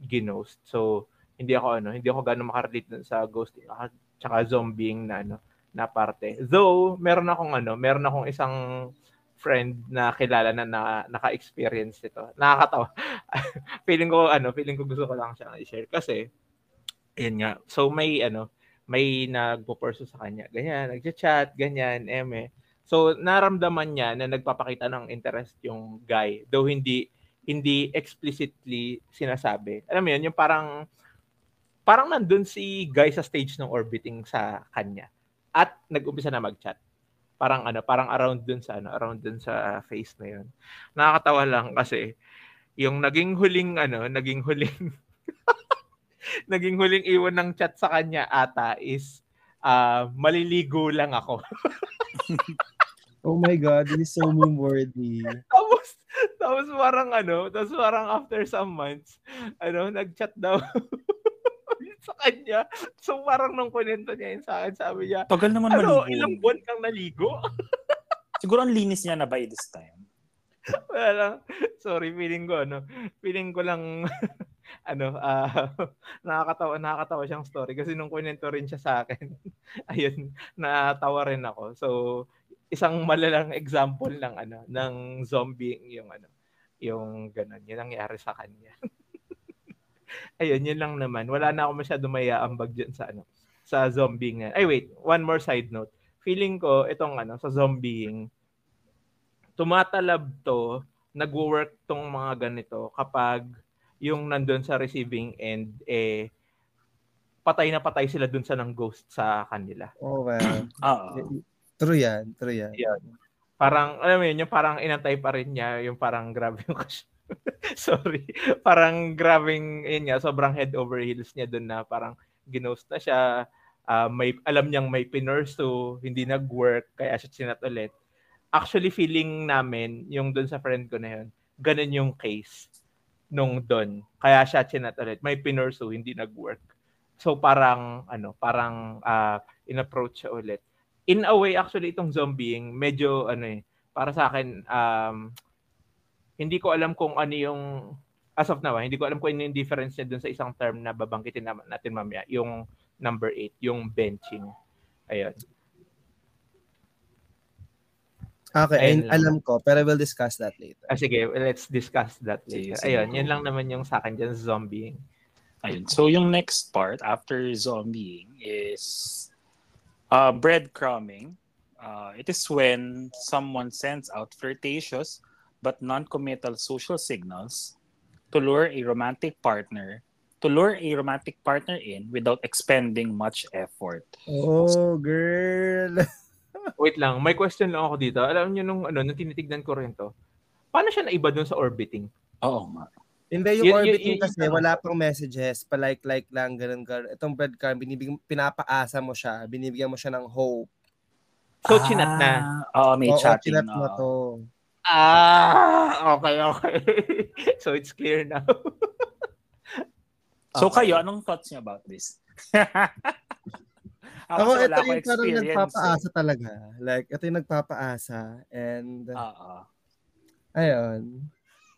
ginost. So, hindi ako, ano, hindi ako gano'ng makarelate sa ghosting at tsaka zombieing na, ano, na parte. Though, meron akong, ano, meron akong isang friend na kilala na, na naka-experience nito. Nakakatawa. feeling ko, ano, feeling ko gusto ko lang siya i-share kasi, yun nga. So, may, ano, may nagpo-pursue sa kanya. Ganyan, nagchat-chat, ganyan, eme. So, naramdaman niya na nagpapakita ng interest yung guy. Though hindi hindi explicitly sinasabi. Alam mo yun, yung parang parang nandun si guy sa stage ng orbiting sa kanya. At nag-umpisa na mag-chat. Parang ano, parang around dun sa ano, around dun sa face na yun. Nakakatawa lang kasi yung naging huling ano, naging huling naging huling iwan ng chat sa kanya ata is ah, maliligo lang ako. Oh my God, this is so meme-worthy. tapos, tapos parang ano, tapos parang after some months, ano, nag-chat daw sa kanya. So parang nung kunento niya yun sa akin, sabi niya, Tagal naman ano, maligo. ilang buwan kang naligo? Siguro ang linis niya na by this time. Wala lang. Sorry, feeling ko, ano, feeling ko lang, ano, ah nakakatawa, nakakatawa siyang story kasi nung kunento rin siya sa akin, ayun, natawa rin ako. So, isang malalang example ng ano ng zombie yung ano yung ganun yun ang nangyari sa kanya. Ayun yun lang naman. Wala na ako masyado may aambag dyan sa ano sa zombie nga ay wait one more side note. Feeling ko itong ano sa zombieing tumatalab to nagwo-work tong mga ganito kapag yung nandun sa receiving end eh patay na patay sila dun sa ng ghost sa kanila Oh, well. Oo. True yan, true yan. parang alam mo yun, yung parang inantay pa rin niya, yung parang grabe yung Sorry. Parang grabing, yun nga, sobrang head over heels niya doon na parang ginost na siya, uh, may, alam niyang may pinursu, hindi nag-work, kaya siya chinat ulit. Actually, feeling namin, yung doon sa friend ko na yun, ganun yung case nung doon. Kaya siya chinat ulit. May pinursu, hindi nag-work. So parang, ano, parang uh, in-approach siya ulit. In a way, actually, itong zombieing, medyo, ano eh, para sa akin, um, hindi ko alam kung ano yung as of now, hindi ko alam kung ano yung difference niya dun sa isang term na babangkitin naman natin mamaya, yung number 8, yung benching. Ayun. Okay, Ayun alam ko, pero we'll discuss that later. Ah, sige, let's discuss that later. Sige, Ayun, yun lang naman yung sa akin dyan, zombieing. Ayun. So, yung next part after zombieing is uh, breadcrumbing. Uh, it is when someone sends out flirtatious but non-committal social signals to lure a romantic partner to lure a romantic partner in without expending much effort. Oh, girl. Wait lang, may question lang ako dito. Alam niyo nung ano, nung tinitignan ko rin to. Paano siya naiba dun sa orbiting? Oo nga. Hindi, yung y- orbiting y- y- kasi wala pang messages, pa-like-like lang, ganun, ganun. Itong breadcrumb, binibig, pinapaasa mo siya, binibigyan mo siya ng hope. So, ah, chinat na? Oo, may Oo, chatting. chinat mo to. Ah, okay, okay. so it's clear now. so okay. kayo, anong thoughts niyo about this? Ako, ito yung parang nagpapaasa eh. talaga. Like, ito yung nagpapaasa. And, uh-uh. ayun.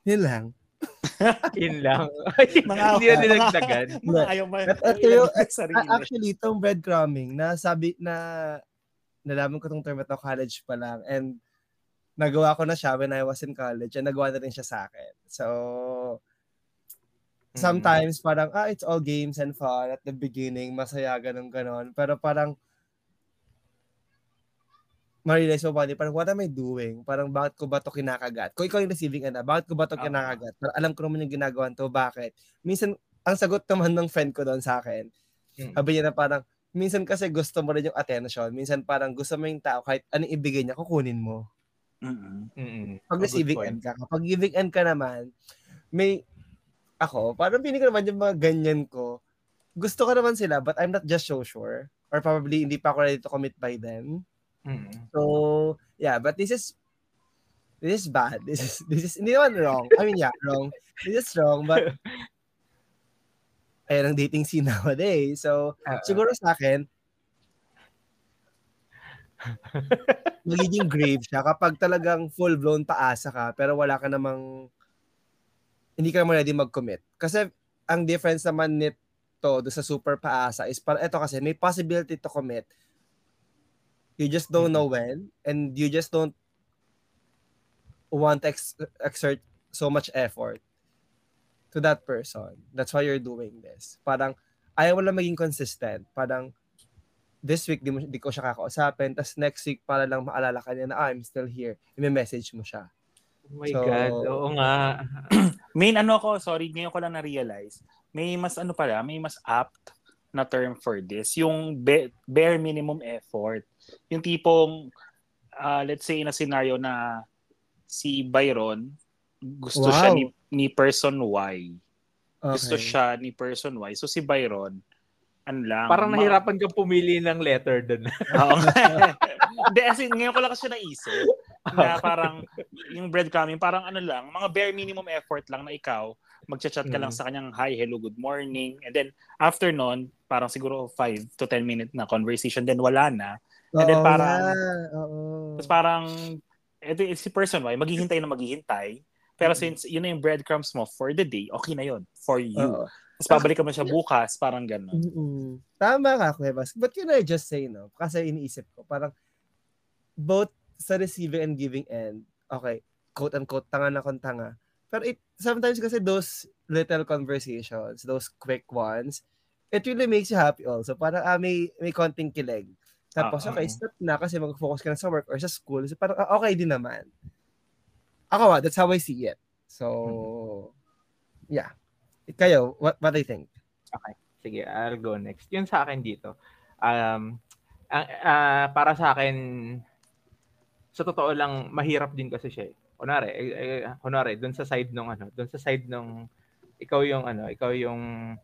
Yun lang. Yun lang. Hindi na dinagdagan. Ayaw mo. At ito yung, actually, itong breadcrumbing, na sabi na, nalaman ko itong term ito college pa lang. And, nagawa ko na siya when I was in college and nagawa na rin siya sa akin. So. Sometimes mm. parang, ah, it's all games and fun at the beginning, masaya, ganun, ganon. Pero parang, ma-realize mo ba, parang, what am I doing? Parang, bakit ko ba to kinakagat? Kung ikaw yung receiving ana, bakit ko ba to kinakagat? Pero alam ko naman yung ginagawa to, bakit? Minsan, ang sagot naman ng friend ko doon sa akin, mm. sabi niya na parang, minsan kasi gusto mo rin yung attention. Minsan parang gusto mo yung tao, kahit anong ibigay niya, kukunin mo. Mm-mm. Pag receiving end ka. Kapag giving end ka naman, may, ako, parang pinig ko naman yung mga ganyan ko. Gusto ko naman sila, but I'm not just so sure. Or probably hindi pa ako ready to commit by then. Mm-hmm. So, yeah, but this is this is bad. This is this is hindi naman wrong. I mean, yeah, wrong. This is wrong, but ayan ang dating scene nowadays. So, uh-uh. siguro sa akin, magiging grave siya kapag talagang full-blown paasa ka pero wala ka namang hindi ka naman ready mag-commit. Kasi ang difference naman nito do sa super paasa is para ito kasi may possibility to commit. You just don't know when and you just don't want to ex- exert so much effort to that person. That's why you're doing this. Parang ayaw lang maging consistent. Parang this week di, mo, di ko siya kakausapin, tapos next week para lang maalala ka niya na ah, I'm still here. I-message mo siya. Oh my so, God, oo nga. main ano ko, sorry, ngayon ko lang na-realize, may mas ano pala, may mas apt na term for this, yung be- bare minimum effort. Yung tipong, uh, let's say, na scenario na si Byron, gusto wow. siya ni, ni person Y. Okay. Gusto siya ni person Y. So si Byron, ano lang. Parang ma- nahirapan kang pumili ng letter doon. Oo. Hindi, as in, ngayon ko lang kasi naisip na parang yung breadcrumbing, parang ano lang, mga bare minimum effort lang na ikaw, magchat-chat ka mm. lang sa kanyang hi, hello, good morning. And then after nun, parang siguro 5 to 10 minute na conversation, then wala na. And then parang, yeah. Tapos parang, ito, si person Y, maghihintay na maghihintay. Pero mm. since yun na yung breadcrumbs mo for the day, okay na yun for you. Uh-oh. Tapos pabalik ka mo siya bukas, parang gano'n. Tama ka, Cuevas. But can I just say, no? Kasi iniisip ko, parang both sa receiving and giving end, okay, quote-unquote, tanga na kung tanga. Pero it, sometimes kasi those little conversations, those quick ones, it really makes you happy also. Parang ah, may, may konting kilig. Tapos, uh-huh. okay, stop na kasi mag-focus ka na sa work or sa school. So, parang ah, okay din naman. Ako, that's how I see it. So, mm-hmm. yeah. Kayo, what, what do you think? Okay. Sige, I'll go next. Yun sa akin dito. Um, uh, uh, para sa akin, sa totoo lang, mahirap din kasi siya. Eh. Kunwari, eh, eh, kunwari, dun sa side nung ano, dun sa side nung ikaw yung ano, ikaw yung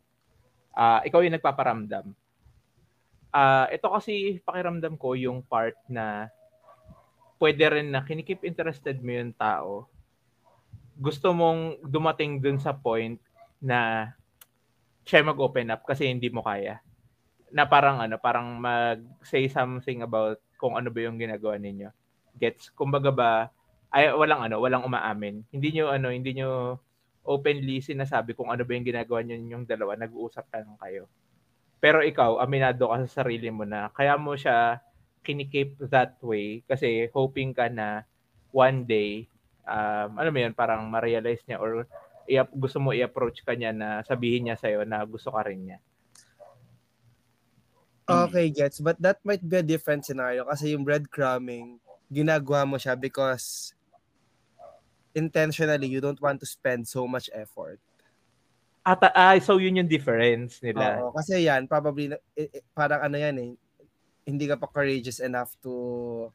Ah, ikaw yung nagpaparamdam. Ah, ito kasi pakiramdam ko yung part na pwede rin na kinikip interested mo yung tao. Gusto mong dumating dun sa point na siya mag-open up kasi hindi mo kaya. Na parang ano, parang mag-say something about kung ano ba yung ginagawa ninyo. Gets? Kumbaga ba, ay walang ano, walang umaamin. Hindi nyo ano, hindi nyo openly sinasabi kung ano ba yung ginagawa nyo yung dalawa, nag-uusap lang kayo. Pero ikaw, aminado ka sa sarili mo na kaya mo siya kinikip that way kasi hoping ka na one day, um, ano mo yun, parang ma-realize niya or i- gusto mo i-approach ka niya na sabihin niya sa'yo na gusto ka rin niya. Okay, gets. But that might be a different scenario kasi yung breadcrumbing, ginagawa mo siya because intentionally you don't want to spend so much effort. At, ah, so yun yung difference nila. Oo, kasi yan, probably, eh, eh, parang ano yan eh, hindi ka pa courageous enough to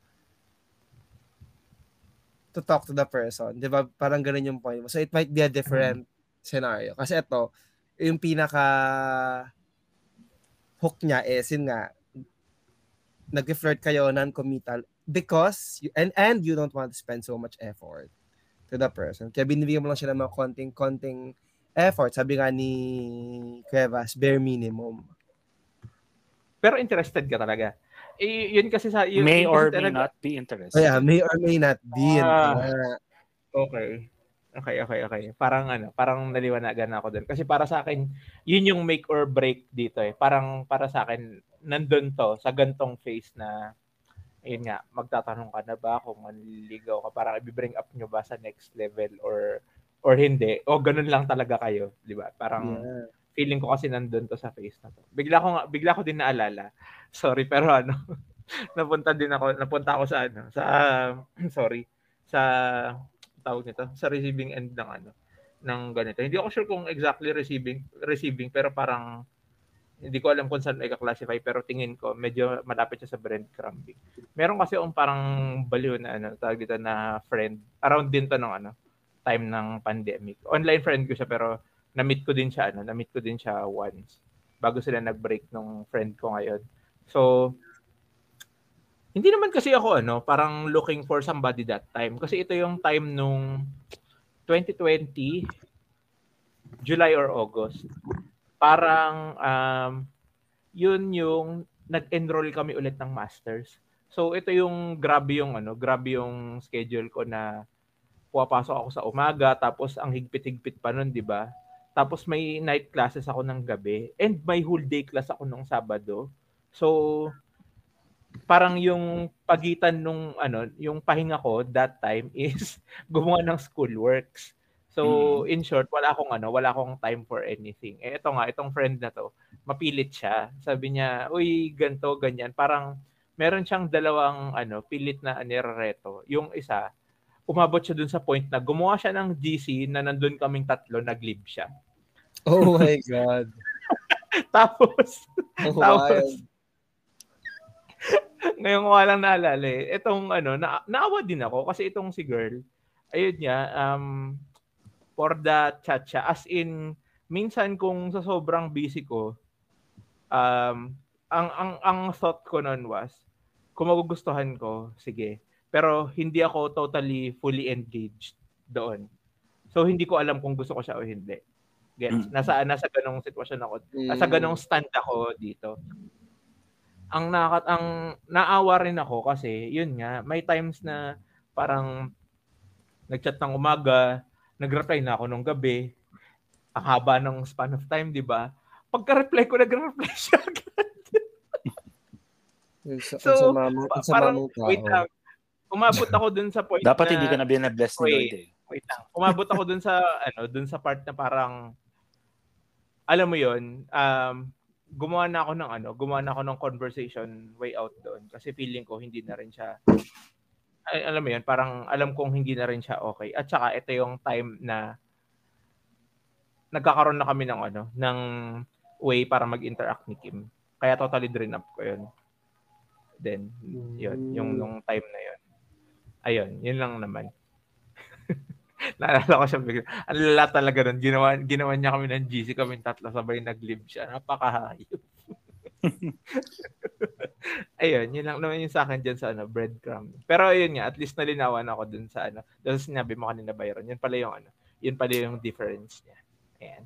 to talk to the person. Di ba? Parang ganun yung point mo. So it might be a different scenario. Kasi ito, yung pinaka hook niya is, yun nga, nag-flirt kayo non-committal because, you, and, and you don't want to spend so much effort to the person. Kaya binibigyan mo lang siya ng mga konting-konting effort. Sabi nga ni Cuevas, bare minimum. Pero interested ka talaga. Eh, yun kasi sa... Yun, may yun or may talaga- not be interested. So yeah, may or may not be. Ah. Ah. Okay. Okay, okay, okay. Parang ano, parang naliwanagan ako doon. Kasi para sa akin, yun yung make or break dito eh. Parang para sa akin, nandun to sa gantong phase na ayun nga, magtatanong ka na ba kung manliligaw ka, parang i-bring up nyo ba sa next level or or hindi. O ganun lang talaga kayo, di ba? Parang Yeah. feeling ko kasi nandun to sa phase na to. Bigla ko bigla ko din naalala. Sorry pero ano, napunta din ako, napunta ako sa ano, sa sorry, sa tawag nito, sa receiving end ng ano, ng ganito. Hindi ako sure kung exactly receiving receiving pero parang hindi ko alam kung saan may classify pero tingin ko medyo malapit siya sa breadcrumbing. Meron kasi yung parang baliw na ano, tawag dito na friend. Around din to ng ano, time ng pandemic. Online friend ko siya pero na-meet ko din siya ano, na-meet ko din siya once bago sila nag-break nung friend ko ngayon. So hindi naman kasi ako ano, parang looking for somebody that time kasi ito yung time nung 2020 July or August. Parang um yun yung nag-enroll kami ulit ng masters. So ito yung grabe yung ano, grabe yung schedule ko na pumapasok ako sa umaga tapos ang higpit-higpit pa nun, 'di ba? Tapos may night classes ako ng gabi and may whole day class ako nung Sabado. So parang yung pagitan nung ano, yung pahinga ko that time is gumawa ng schoolworks. So in short, wala akong ano, wala akong time for anything. Eh ito nga, itong friend na to, mapilit siya. Sabi niya, "Uy, ganto, ganyan." Parang meron siyang dalawang ano, pilit na nirereto. Yung isa, umabot siya dun sa point na gumawa siya ng GC na nandun kaming tatlo, nag-leave siya. Oh my God. Tapos, Oh, Tapos, wild. ngayon ko nga lang naalala eh. Itong ano, na, naawa din ako kasi itong si girl, ayun niya, um, for the chat siya. As in, minsan kung sa sobrang busy ko, um, ang, ang, ang thought ko noon was, kung magugustuhan ko, sige. Pero hindi ako totally fully engaged doon. So hindi ko alam kung gusto ko siya o hindi. Gets? Mm. Nasa nasa ganong sitwasyon ako. Nasa Mm. ganong stand ako dito. Ang nakat ang naawa rin ako kasi yun nga, may times na parang nagchat ng umaga, nag-reply na ako nung gabi. Ang haba ng span of time, di ba? Pagka-reply ko, nag-reply siya agad. So, sa mama, Pa- parang, wait lang. Umabot ako dun sa point Dapat na, hindi ka na binabless ni Wait. Lord eh. wait lang. Umabot ako dun sa ano, dun sa part na parang alam mo 'yon, um gumawa na ako ng ano, gumawa na ako ng conversation way out doon kasi feeling ko hindi na rin siya alam mo 'yon, parang alam kong hindi na rin siya okay. At saka ito yung time na nagkakaroon na kami ng ano, ng way para mag-interact ni Kim. Kaya totally drain up ko 'yon. Then, yun, yung nung time na 'yon. Ayun, yun lang naman. Naalala ko siya bigla. Ang lala talaga nun. Ginawa, ginawa niya kami ng GC kami tatlo sabay nag-live siya. Napakahayop. ayun, yun lang naman yung sa akin dyan sa ano, breadcrumb. Pero ayun nga, at least nalinawan ako dun sa ano, dun sa sinabi mo kanina, Byron. Yun pala yung ano, yun pala yung difference niya. Ayan.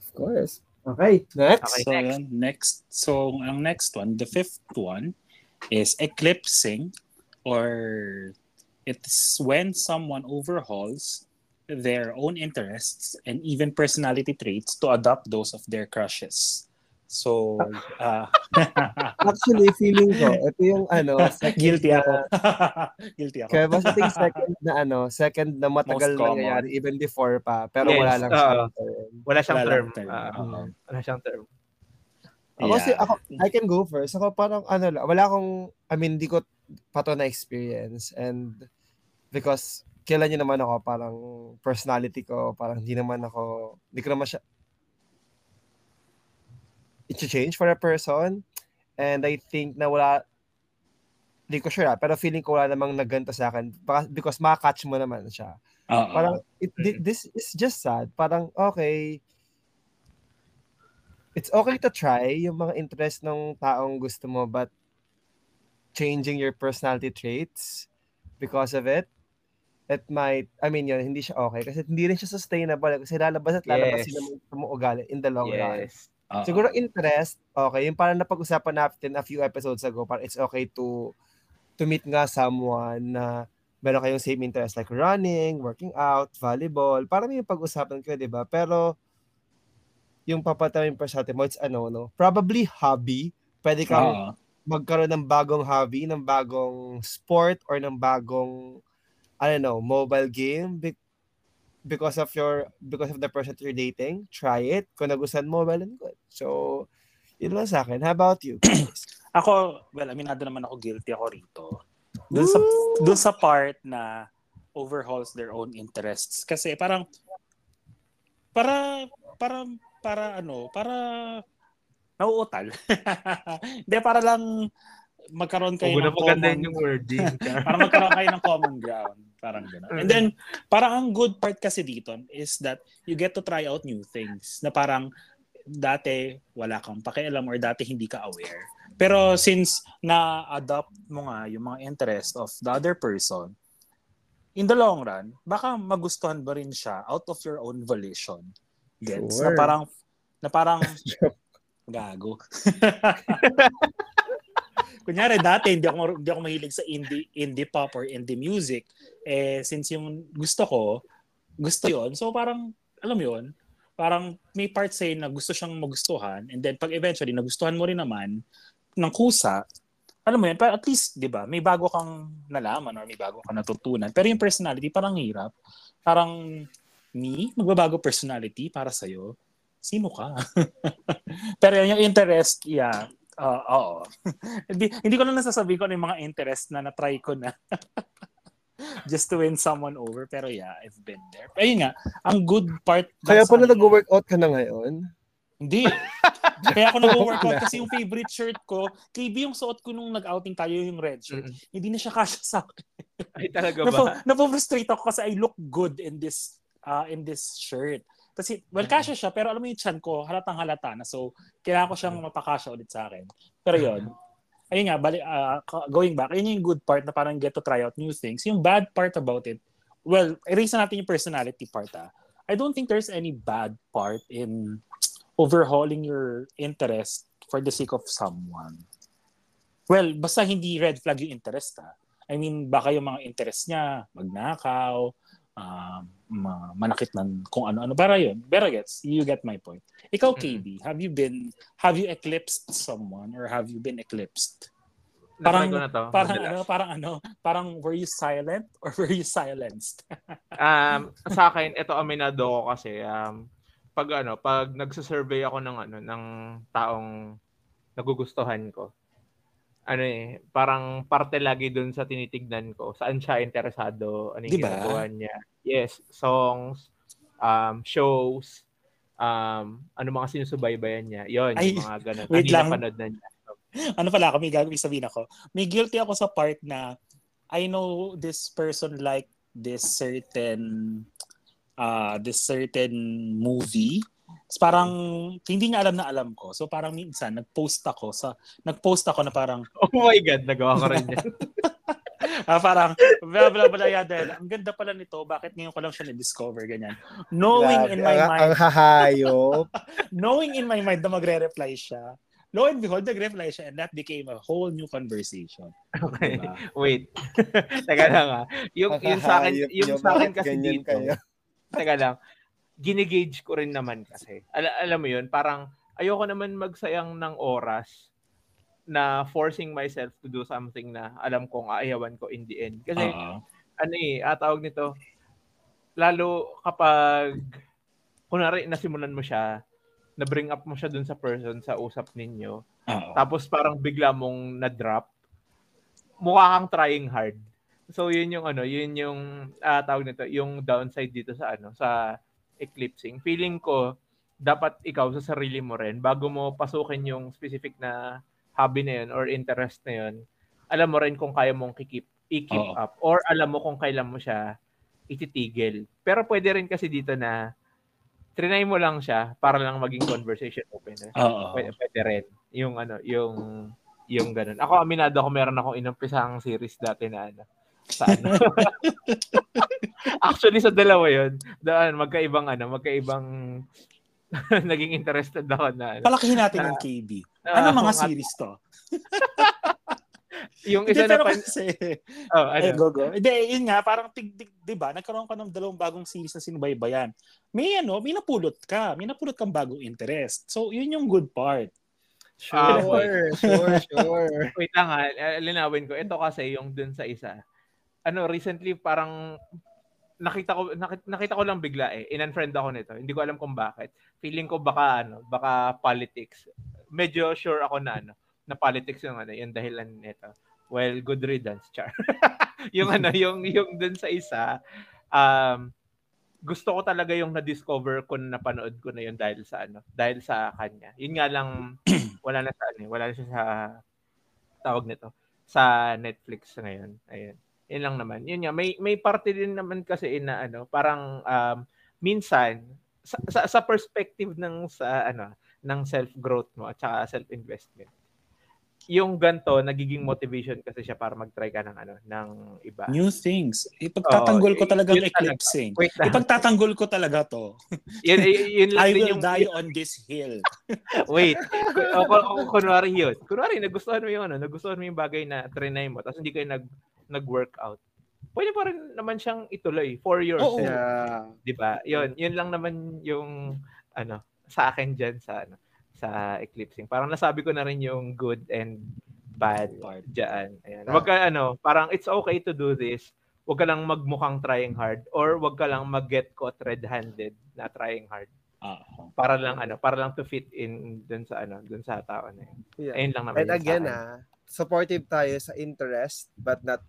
Of course. Okay, next. Okay, so, next. yun, next. So, ang next one, the fifth one, is eclipsing or it's when someone overhauls their own interests and even personality traits to adopt those of their crushes. So, uh, Actually, feeling ko, ito yung ano, second guilty na- ako. guilty ako. Kaya ito yung second na ano, second na matagal common. nangyayari even before pa, pero Yes, wala lang siya. oo. term. Wala siyang Wala term. term. Oo. wala siyang term. Ako kasi, Yeah. ako, I can go first. Ako parang, ano wala akong, I mean, di ko pa to na-experience. And because, kailan niyo naman ako, parang personality ko, parang hindi naman ako, hindi ko naman siya, i-change for a person. And I think na wala, hindi ko sure ah, pero feeling ko wala namang nagganto sa akin because makakatch mo naman siya. Oo. Parang, it, thi- this is just sad. Parang, okay, it's okay to try yung mga interest ng taong gusto mo, but changing your personality traits because of it, it might, I mean yun, hindi siya okay. Kasi hindi rin siya sustainable. Kasi lalabas at lalabas Yes. sila mo ugali in the long run. Oo. Siguro interest, okay. Yung parang napag-usapan natin a few episodes ago, parang it's okay to to meet nga someone na meron kayong same interest like running, working out, volleyball. Parang may pag-usapan kayo, di ba? Pero yung papataw yung personality mo, it's ano, no? Probably hobby. Pwede kang Oo. magkaroon ng bagong hobby, ng bagong sport, or ng bagong, I don't know, mobile game. Be- because of your, because of the person that you're dating, try it. Kung nagustuhan mo, well and good. So, yun lang sa akin. How about you? Ako, well, aminado naman ako guilty ako rito. Doon sa doon sa part na overhauls their own interests kasi parang para para para ano, para nauutal. Hindi para lang magkaroon kayo na ng maganda common, yung wording. para magkaroon kayo ng common ground. Parang gano'n. And then, parang ang good part kasi dito is that you get to try out new things na parang dati wala kang pakialam or dati hindi ka aware. Pero since na-adopt mo nga yung mga interest of the other person, in the long run, baka magustuhan mo rin siya out of your own volition. Gets? Na Sure. parang, na parang, gago. Kunyari, dati hindi ako, hindi ako mahilig sa indie, indie pop or indie music. Eh, since yung gusto ko, gusto yon So parang, alam yun, parang may part say na gusto siyang magustuhan and then pag eventually nagustuhan mo rin naman ng kusa, alam mo yun, at least, di ba, may bago kang nalaman or may bago kang natutunan. Pero yung personality, parang hirap. Parang, me, magbabago personality para sa'yo. Sino ka? pero yung interest, yeah, uh, oo. hindi, hindi ko lang nasasabi ko ano yung mga interest na na-try ko na. Just to win someone over. Pero yeah, I've been there. Ayun nga, ang good part. Kaya pala nag-workout ka na ngayon? hindi. Kaya ako nag-workout kasi yung favorite shirt ko, KB yung suot ko nung nag-outing tayo yung red shirt. Mm. Hindi na siya kasya sa akin. Ay, talaga Napo, ba? napo-frustrate ako kasi I look good in this uh, in this shirt. Kasi, well, kasya siya, pero alam mo yung chan ko, halatang halata na. So, kailangan ko siyang mapakasya ulit sa akin. Pero yun, ayun nga, bali, uh, going back, yun yung good part na parang get to try out new things. Yung bad part about it, well, erase na natin yung personality part ah. I don't think there's any bad part in overhauling your interest for the sake of someone. Well, basta hindi red flag yung interest ah. I mean, baka yung mga interest niya, magnakaw, um, ma- manakit ng kung ano-ano. Para yun. Pero gets, you get my point. Ikaw, Mm. KB, have you been, have you eclipsed someone or have you been eclipsed? Parang, na to. Parang madalas. ano, parang ano, parang were you silent or were you silenced? um, sa akin, ito aminado ko kasi um, pag ano, pag nagsa-survey ako ng ano ng taong nagugustuhan ko. Ano eh, parang parte lagi doon sa tinitignan ko. Saan siya interesado, ano yung Diba? ginagawa niya. Yes, songs, um, shows, um, ano mga sinusubaybayan niya. Yon, Ay, yung mga ganun. wait lang. napanood na niya. ano pala ako, may gagawin sabihin ako. May guilty ako sa part na I know this person like this certain uh, this certain movie. Tapos parang hindi niya alam na alam ko. So parang minsan nag-post ako sa nag-post ako na parang Oh my God, nagawa ko rin yan. ah, parang blah blah blah yeah, dahil ang ganda pala nito bakit ngayon ko lang siya na-discover ganyan knowing in my ang, mind Ang hahayop. knowing in my mind na magre-reply siya lo and behold nag-reply siya and that became a whole new conversation Okay. diba? Wait. Teka lang ah. Yung, yung sa akin, yung niyo, sa akin kasi dito. kayo? Teka lang. Ginigage ko rin naman kasi. Al- alam mo yun, parang ayoko naman magsayang ng oras na forcing myself to do something na alam kong aayawan ko in the end. Kasi Oo. ano eh, ah, tawag nito, lalo kapag, kunwari, nasimulan mo siya, na-bring up mo siya dun sa person sa usap ninyo, Oo. tapos parang bigla mong na-drop, mukha kang trying hard. So yun yung ano, yun yung ah, tawag nito, yung downside dito sa ano, sa eclipsing. Feeling ko dapat ikaw sa sarili mo rin bago mo pasukin yung specific na hobby na yun or interest na yun, alam mo rin kung kaya mong kikip, i-keep Oo. up or alam mo kung kailan mo siya ititigil. Pero pwede rin kasi dito na trinay mo lang siya para lang maging conversation opener Oo. pwede, pwede rin. Yung ano, yung yung ganun. Ako aminado ako meron akong inumpisang series dati na ano. Sa ano. Actually sa dalawa 'yon. Daan magkaibang ano, magkaibang naging interested ako na ano. Palakihin natin ang KB. Ano Ah, mga series to? Yung Hindi, isa na pero pa, kasi, oh, ano. ay, go, go. Hindi, yun nga, parang, tig, tig, di ba, nagkaroon ka ng dalawang bagong series na sinubaybayan. May ano, may napulot ka. May napulot kang bagong interest. So, yun yung good part. Ah, Sure, sure, sure. Wait lang ha, eh, linawin ko. Ito kasi yung dun sa isa. Ano, recently parang nakita ko nakita, nakita ko lang bigla eh. In-unfriend ako nito. Hindi ko alam kung bakit. Feeling ko baka ano, baka politics. Medyo sure ako na ano, na politics yung ano, yung dahilan nito. Well, good riddance, char. yung ano, yung yung dun sa isa, um gusto ko talaga yung na-discover ko na napanood ko na yun dahil sa ano, dahil sa kanya. Yun nga lang wala na sa ano, eh, wala na siya sa tawag nito sa Netflix ngayon. Ayun. Yun lang naman. Yun nga, may may parte din naman kasi na ano, parang um, minsan sa, sa, sa perspective ng sa ano, ng self-growth mo at saka self-investment. Yung ganto nagiging motivation kasi siya para mag-try ka ng ano, ng iba. New things. Ipagtatanggol ko Oo, talagang yun talaga. eclipsing. Wait lang. Ipagtatanggol ko talaga to. yun, yun, yun lang I will yung die on this hill. Wait. O, o, o, kunwari yun. Kunwari, nagustuhan mo yung ano, nagustuhan mo yung bagay na trinay mo, tapos hindi kayo nag, nag-workout. Pwede pa rin naman siyang ituloy for yourself. Oo. Yeah. Di ba? Yun, yun lang naman yung, ano, sa akin dyan sa, ano, sa eclipsing. Parang nasabi ko na rin yung good and bad Part. dyan. Ayan. Ah. Wag ka, ano, parang it's okay to do this. Wag ka lang magmukhang trying hard or wag ka lang mag-get caught red-handed na trying hard Ah, para lang ano, para lang to fit in dun sa ano, dun sa tao na yun. yeah. Ayun lang naman. And again, ah, supportive tayo sa interest but not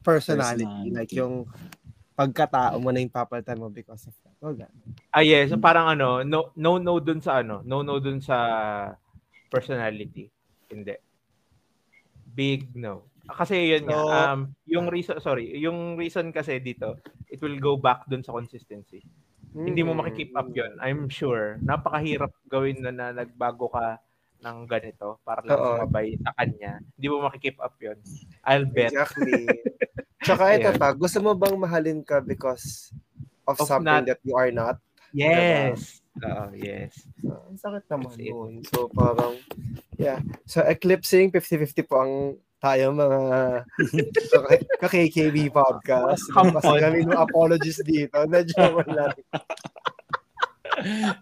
personality. Personality. Like yung pagkatao mo na yung papalitan mo because of that. Oh, ganun. Ah, yes. So parang ano, no, no, no dun sa ano, no, no dun sa personality. Hindi. Big no. Ah, Kasi yun nga, So- um, yung reason, sorry, yung reason kasi dito, it will go back dun sa consistency. Hindi mo Mm. makikeep up yun. I'm sure. Napakahirap gawin na, na nagbago ka ng ganito para lang Oo. sumabay sa kanya. Hindi mo makikeep up yun. I'll bet. Exactly. Tsaka ito pa, gusto mo bang mahalin ka because of, Of something not- that you are not? Yes. Oo, yes. So, ang sakit naman nun. So, parang, yeah. So, eclipsing, 50-50 po ang tayo mga ka-KKB podcast. Come Kasi kami ng apologies dito. Nadyo lang.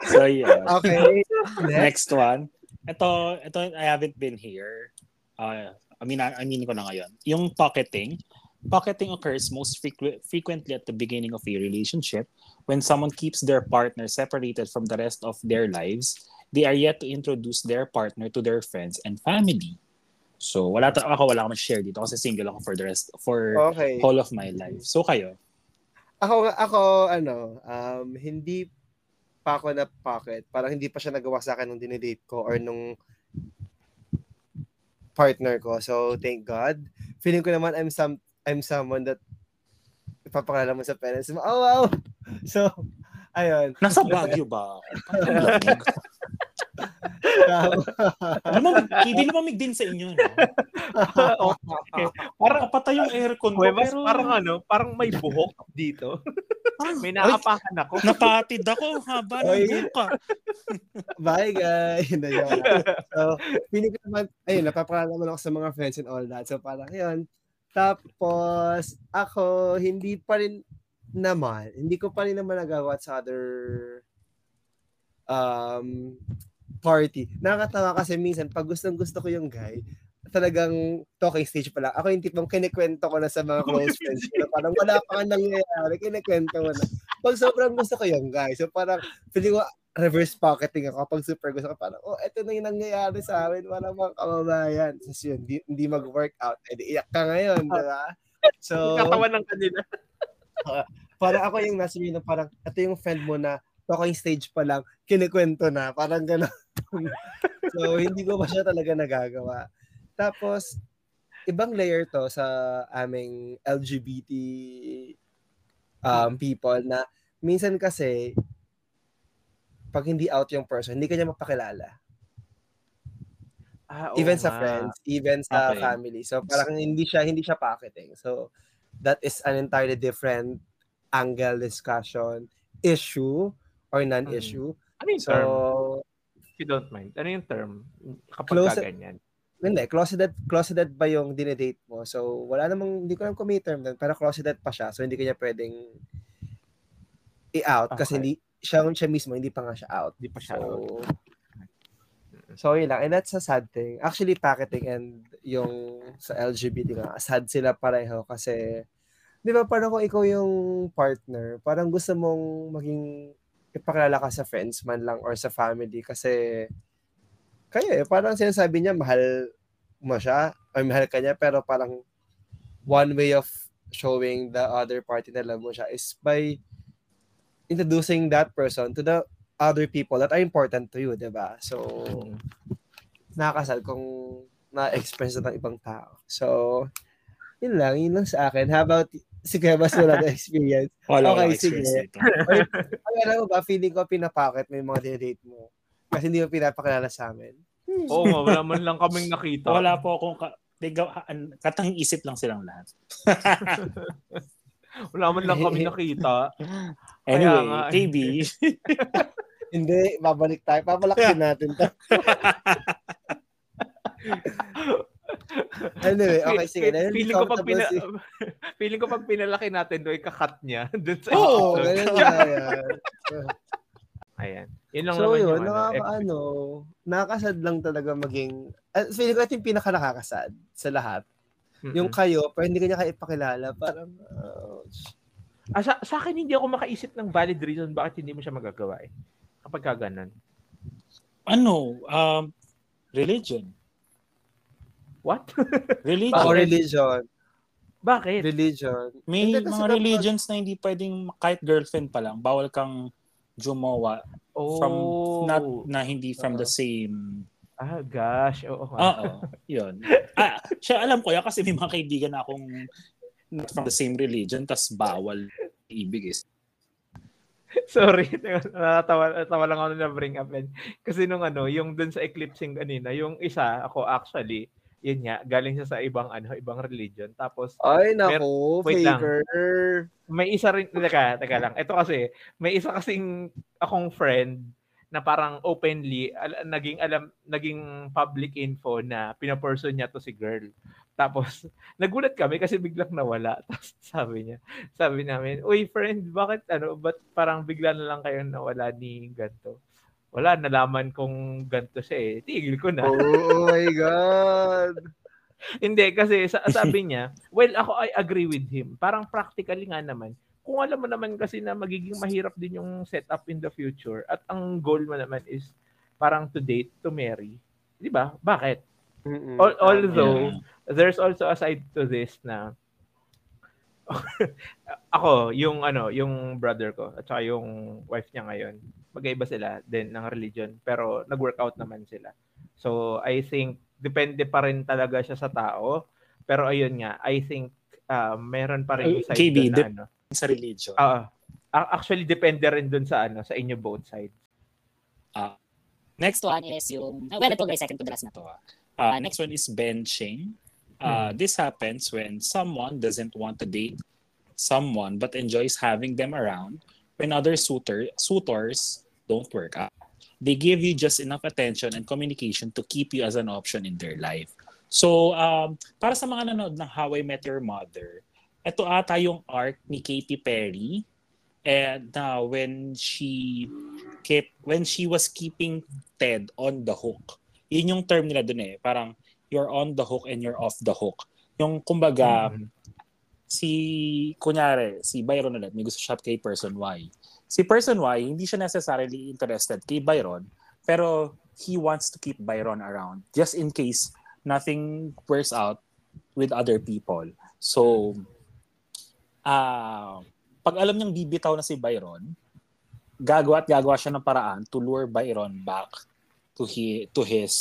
So, yeah. Okay. Next. Next one. Ito, ito, I haven't been here. Uh, I mean, I mean ko na ngayon. Yung pocketing. Pocketing occurs most frequ- frequently at the beginning of a relationship when someone keeps their partner separated from the rest of their lives. They are yet to introduce their partner to their friends and family. So, wala ta- ako wala akong share dito kasi single ako for the rest for Okay. whole of my life. So kayo? Ako, ako, ano, um, hindi pa ako na pocket. Parang hindi pa siya nagawa sa akin nung dinidate ko or nung partner ko. So, thank God. Feeling ko naman I'm some I'm someone that ipapakilala mo sa parents mo. Oh, wow! So, ayun. Nasa Baguio ba? Lumamig, hindi lumamig din sa inyo, no? okay. Parang Kapatay yung aircon ko, pero parang ano, parang may buhok dito. may Ay, naapakan ako. napatid ako haba ng buka. Bye, guys! Yun. So, pinig ko naman, ayun, napapakilala naman ako sa mga friends and all that. So, parang yun. Tapos, ako, hindi pa rin naman, hindi ko pa rin naman nagawa sa other um, party. Nakakatawa kasi minsan, pag gustong gusto ko yung guy, talagang talking stage pa lang. Ako yung tipong kinikwento ko na sa mga close friends ko. Parang wala pa nga nangyayari, kinikwento ko na. Pag sobrang gusto ko yung guy, so parang feeling ko reverse pocketing ako. Pag super gusto ko, parang, oh, eto na yung nangyayari sa amin. Wala mga kababayan. So, yun, di, hindi mag-workout. Eh, iyak ka ngayon, di ba? So, Katawan ng kanila. parang ako yung nasa yun, parang, ito yung friend mo na talking stage pa lang, kinikwento na, parang gano'n. so, hindi ko pa siya talaga nagagawa. Tapos, ibang layer to sa aming LGBT um, people na minsan kasi, pag hindi out yung person, hindi kanya mapakilala. Ah, even oo sa nga. friends, even sa Okay. family. So parang hindi siya hindi siya pocketing. So that is an entirely different angle discussion issue or non-issue. Ano yung So term? If you don't mind. Ano yung term? Kapag Close- ka ganyan. hindi, closeted closeted ba yung dinedate mo? So wala namang hindi ko alam kung may term doon, pero closeted pa siya. So hindi kanya pwedeng i-out kasi Okay. hindi siya, siya mismo hindi pa nga siya out. Hindi pa siya out. So, so yun lang. And that's a sad thing. Actually, packeting and yung sa LGBT nga, sad sila pareho kasi, di ba parang kung ikaw yung partner, parang gusto mong maging ipakilala ka sa friends man lang or sa family kasi kaya eh, parang sinasabi niya mahal mo siya or mahal ka niya pero parang one way of showing the other party na love mo siya is by introducing that person to the other people that are important to you, 'di ba? So, nakakasal kung na-express na ng ibang tao. So, yun lang, yun lang sa akin. How about si Kuya Bas wala na experience? Wala Okay, okay, experience sige. dito. Ay, alam mo ba, feeling ko pinapakit mo yung mga dinedate mo. Kasi hindi mo pinapakilala sa amin. Oo nga, wala man lang kaming nakita. Wala po akong ka, ligaw, an- katanging isip lang silang lahat. Wala man lang kami nakita. Anyway, nga, eh. KB, Hindi, babalik tayo. Papalaksin natin to. anyway, okay, sige. Fe- Dahil Feeling ko pag pina, si- feeling ko pag pinalaki natin doon, ikakat niya doon sa Oo, episode. ganun nga yan. Ayan. Yun lang so naman yun, yung ano, nakakaano, nakakasad lang talaga maging, uh, feeling ko ito yung pinaka nakakasad sa lahat. Mm-mm. Yung kayo, pero hindi kanya kayo ipakilala, parang, ouch. Ah, sa, sa akin, hindi ako makaisip ng valid reason bakit hindi mo siya magagawa eh. Kapag ka ganun. ano, um, religion. What? Religion. Ako religion. bakit? Religion. May Hindi, mga religions na hindi pwedeng kahit girlfriend pa lang, bawal kang jumawa Oh. from not na hindi from the Oo. same. Ah, gosh. Oo. nga. Oo, 'yun. Ah, siya alam ko 'yan kasi may mga kaibigan na akong not from the same religion tas bawal ibig is. Sorry, natawa, natawa lang ako na bring up yan. Kasi nung ano, yung dun sa eclipsing kanina, yung isa, ako actually, yun nga, galing siya sa ibang ano, ibang religion. Tapos Ay, naku, wait lang. favor. may isa rin, teka, teka lang. Ito kasi, may isa kasing akong friend na parang openly al- naging alam naging public info na pinaperson niya to si girl. Tapos nagulat kami kasi biglang nawala. Tapos sabi niya, sabi namin, "Uy friend, bakit ano, ba't parang bigla na lang kayo nawala ni ganto?" Wala, nalaman kong ganto siya eh. Tigil ko na. Oh, my God. Hindi, kasi sa, sabi niya, well, ako I agree with him. Parang practically nga naman, kung alam mo naman kasi na magiging mahirap din yung setup in the future at ang goal mo naman is parang to date, to marry. Di ba? Bakit? Mm-mm. Al- although, Yeah. there's also a side to this na ako, yung ano, yung brother ko at saka yung wife niya ngayon, magkaiba sila din ng religion pero nag-workout naman sila. So, I think depende pa rin talaga siya sa tao. Pero ayun nga, I think uh, meron pa rin Uh, side KB, na dep- ano. Sa religion. A- actually, depende rin dun sa ano, sa inyo both sides. Next Next one is yung, well, ito guys, second to the last na to. Uh, next one is benching. Uh, This happens when someone doesn't want to date someone but enjoys having them around when other suitor, suitors don't work out. They give you just enough attention and communication to keep you as an option in their life. So, um, para sa mga nanonood ng How I Met Your Mother, ito ata yung arc ni Katy Perry and uh, when she kept when she was keeping Ted on the hook. Yun yung term nila dun eh. Parang you're on the hook and you're off the hook. Yung kumbaga, Mm. si, kunyari, si Byron ulit, may gusto siya kay person Y. Si person Y, hindi siya necessarily interested kay Byron, pero he wants to keep Byron around just in case nothing works out with other people. So, ah pag alam niyang bibitaw na si Byron, gagawa at gagawa siya ng paraan to lure Byron back to he, to his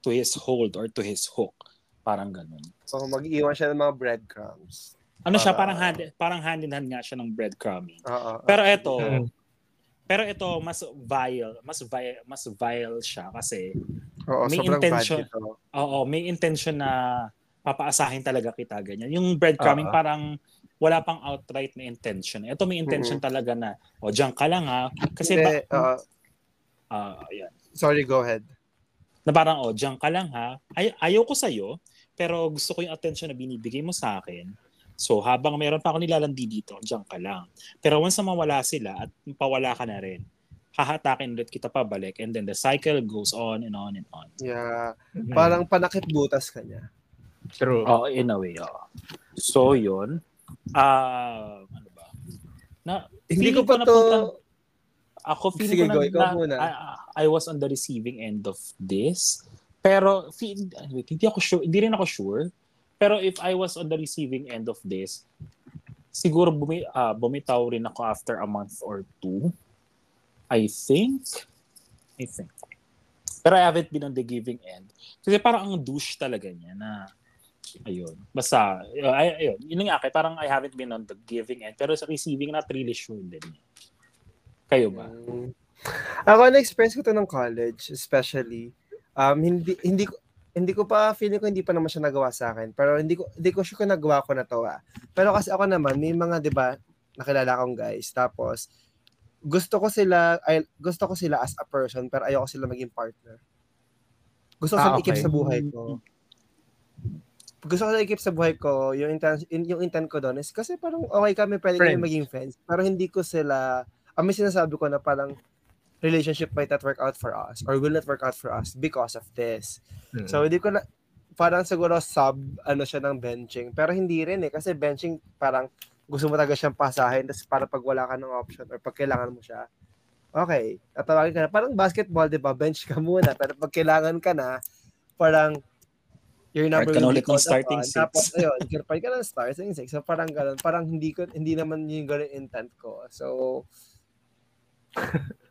to his hold or to his hook. Parang ganun. So, mag-iwan siya ng mga breadcrumbs. Ano siya Para- parang hand parang hand in hand nga siya ng breadcrumbing. Oo. Pero eto, Mm. pero ito mas vile, mas vile, mas vile siya kasi Oo, may intention. ito. oo, may intention na papaasahin talaga kita ganyan. Yung breadcrumbing Oo. parang wala pang outright na intention. Ito may intention talaga na o diyan ka lang ha kasi Hindi, ba, oo. ah, ayan. sorry, go ahead. Na parang, oh, diyan ka lang ha. Ay, ayaw ko sa'yo, pero gusto ko yung attention na binibigay mo sa akin. So, habang meron pa ako nilalandi dito, diyan ka lang. Pero once na mawala sila at pawala ka na rin, hahatakin ulit kita pabalik and then the cycle goes on and on and on. Yeah. Mm. Parang panakit butas ka niya. True. Oh, in a way, oh. So, yun. Ah, ano ba? Na, Hindi ko pa to... napunta- ako feeling Sige, ko na, go, ikaw na- muna. I, I was on the receiving end of this. Pero wait, hindi ako sure, hindi rin ako sure. Pero if I was on the receiving end of this, siguro bumi, ah, bumitaw rin ako after a month or two. I think. I think. Pero I haven't been on the giving end. Kasi parang ang douche talaga niya na ayun. Basta, ay, ayun. Yun nga, kaya parang I haven't been on the giving end. Pero sa receiving, not really sure din. Kayo ba? Mm. Ako na-experience ko to ng college, especially. Um, hindi hindi ko hindi ko pa feeling ko hindi pa naman siya nagawa sa akin. Pero hindi ko hindi ko sure kung nagawa ko na to. Ah. Pero kasi ako naman may mga 'di ba nakilala akong guys tapos gusto ko sila ay gusto ko sila as a person pero ayoko sila maging partner. Gusto ko Ah, okay. sa buhay ko. Gusto ko i-keep sa buhay ko. Yung intent, yung intent ko doon is kasi parang okay kami pwede kami maging friends. Pero hindi ko sila ang may sinasabi ko na parang relationship might not work out for us or will not work out for us because of this. Mm. So hindi ko na parang siguro sub ano siya ng benching pero hindi rin eh kasi benching parang gusto mo talaga siyang pasahin tapos para pag wala ka ng option or pag kailangan mo siya okay tatawagin ka na parang basketball di ba bench ka muna pero pag kailangan ka na parang your number will be ulit ng called starting upon. six. tapos ayun part ka ng starting six so parang ganun parang hindi ko hindi naman yung ganun intent ko so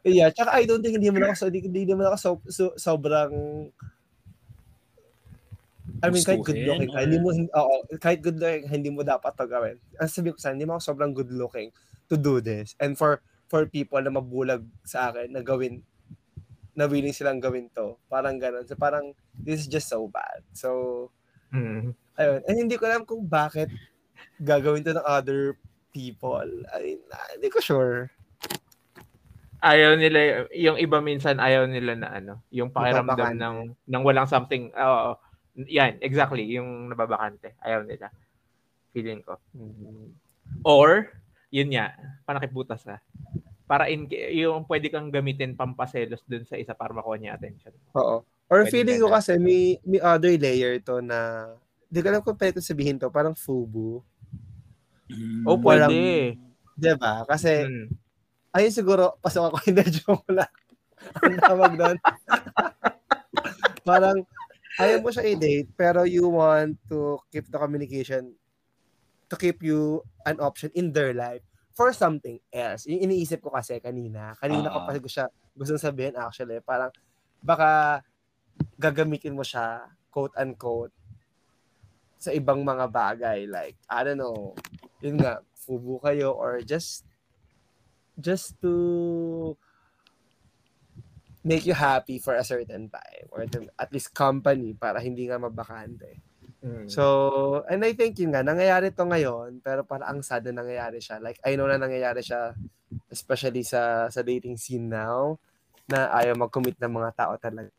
yeah tsaka I don't think hindi mo ako so, hindi, hindi naman ako so, so, sobrang I mean, kahit good looking or- hindi mo, oo, kahit good looking, hindi mo dapat to gawin. Ang sabi ko sa hindi mo ako sobrang good looking to do this. And for for people na mabulag sa akin na gawin, na willing silang gawin to. Parang ganun. So parang, this is just so bad. So, Mm. ayun. And hindi ko alam kung bakit gagawin to ng other people. I mean, hindi ko sure. Ayaw nila, yung iba minsan ayaw nila na ano, yung pakiramdam ng, ng walang something, oo, yan, exactly, yung nababakante. Ayaw nila. Feeling ko. Or, yun nga, panakibutas ha. Para in, yung pwede kang gamitin pampaselos dun sa isa para makuha niya attention. Oo. Or Pwede feeling ko kasi may, may other layer to na, hindi ko alam kung pwede ko sabihin to, parang FUBU. Oh, Walang- pwede. Diba? Kasi, Mm. Ayun siguro, pasok ako, hindi, joke lang. Ang tawag doon. Parang, ayaw mo siya i-date, pero you want to keep the communication, to keep you an option in their life for something else. Yung iniisip ko kasi kanina, kanina ko Ah. pa siya gusto sabihin actually, parang, baka gagamitin mo siya, quote-unquote, sa ibang mga bagay like I don't know yun nga fubu kayo or just just to make you happy for a certain time or to, at least company para hindi nga mabakante. Mm. So, and I think yun nga, nangyayari to ngayon, pero para ang sad na nangyayari siya. Like, I know na nangyayari siya, especially sa sa dating scene now, na ayaw mag-commit ng mga tao talaga.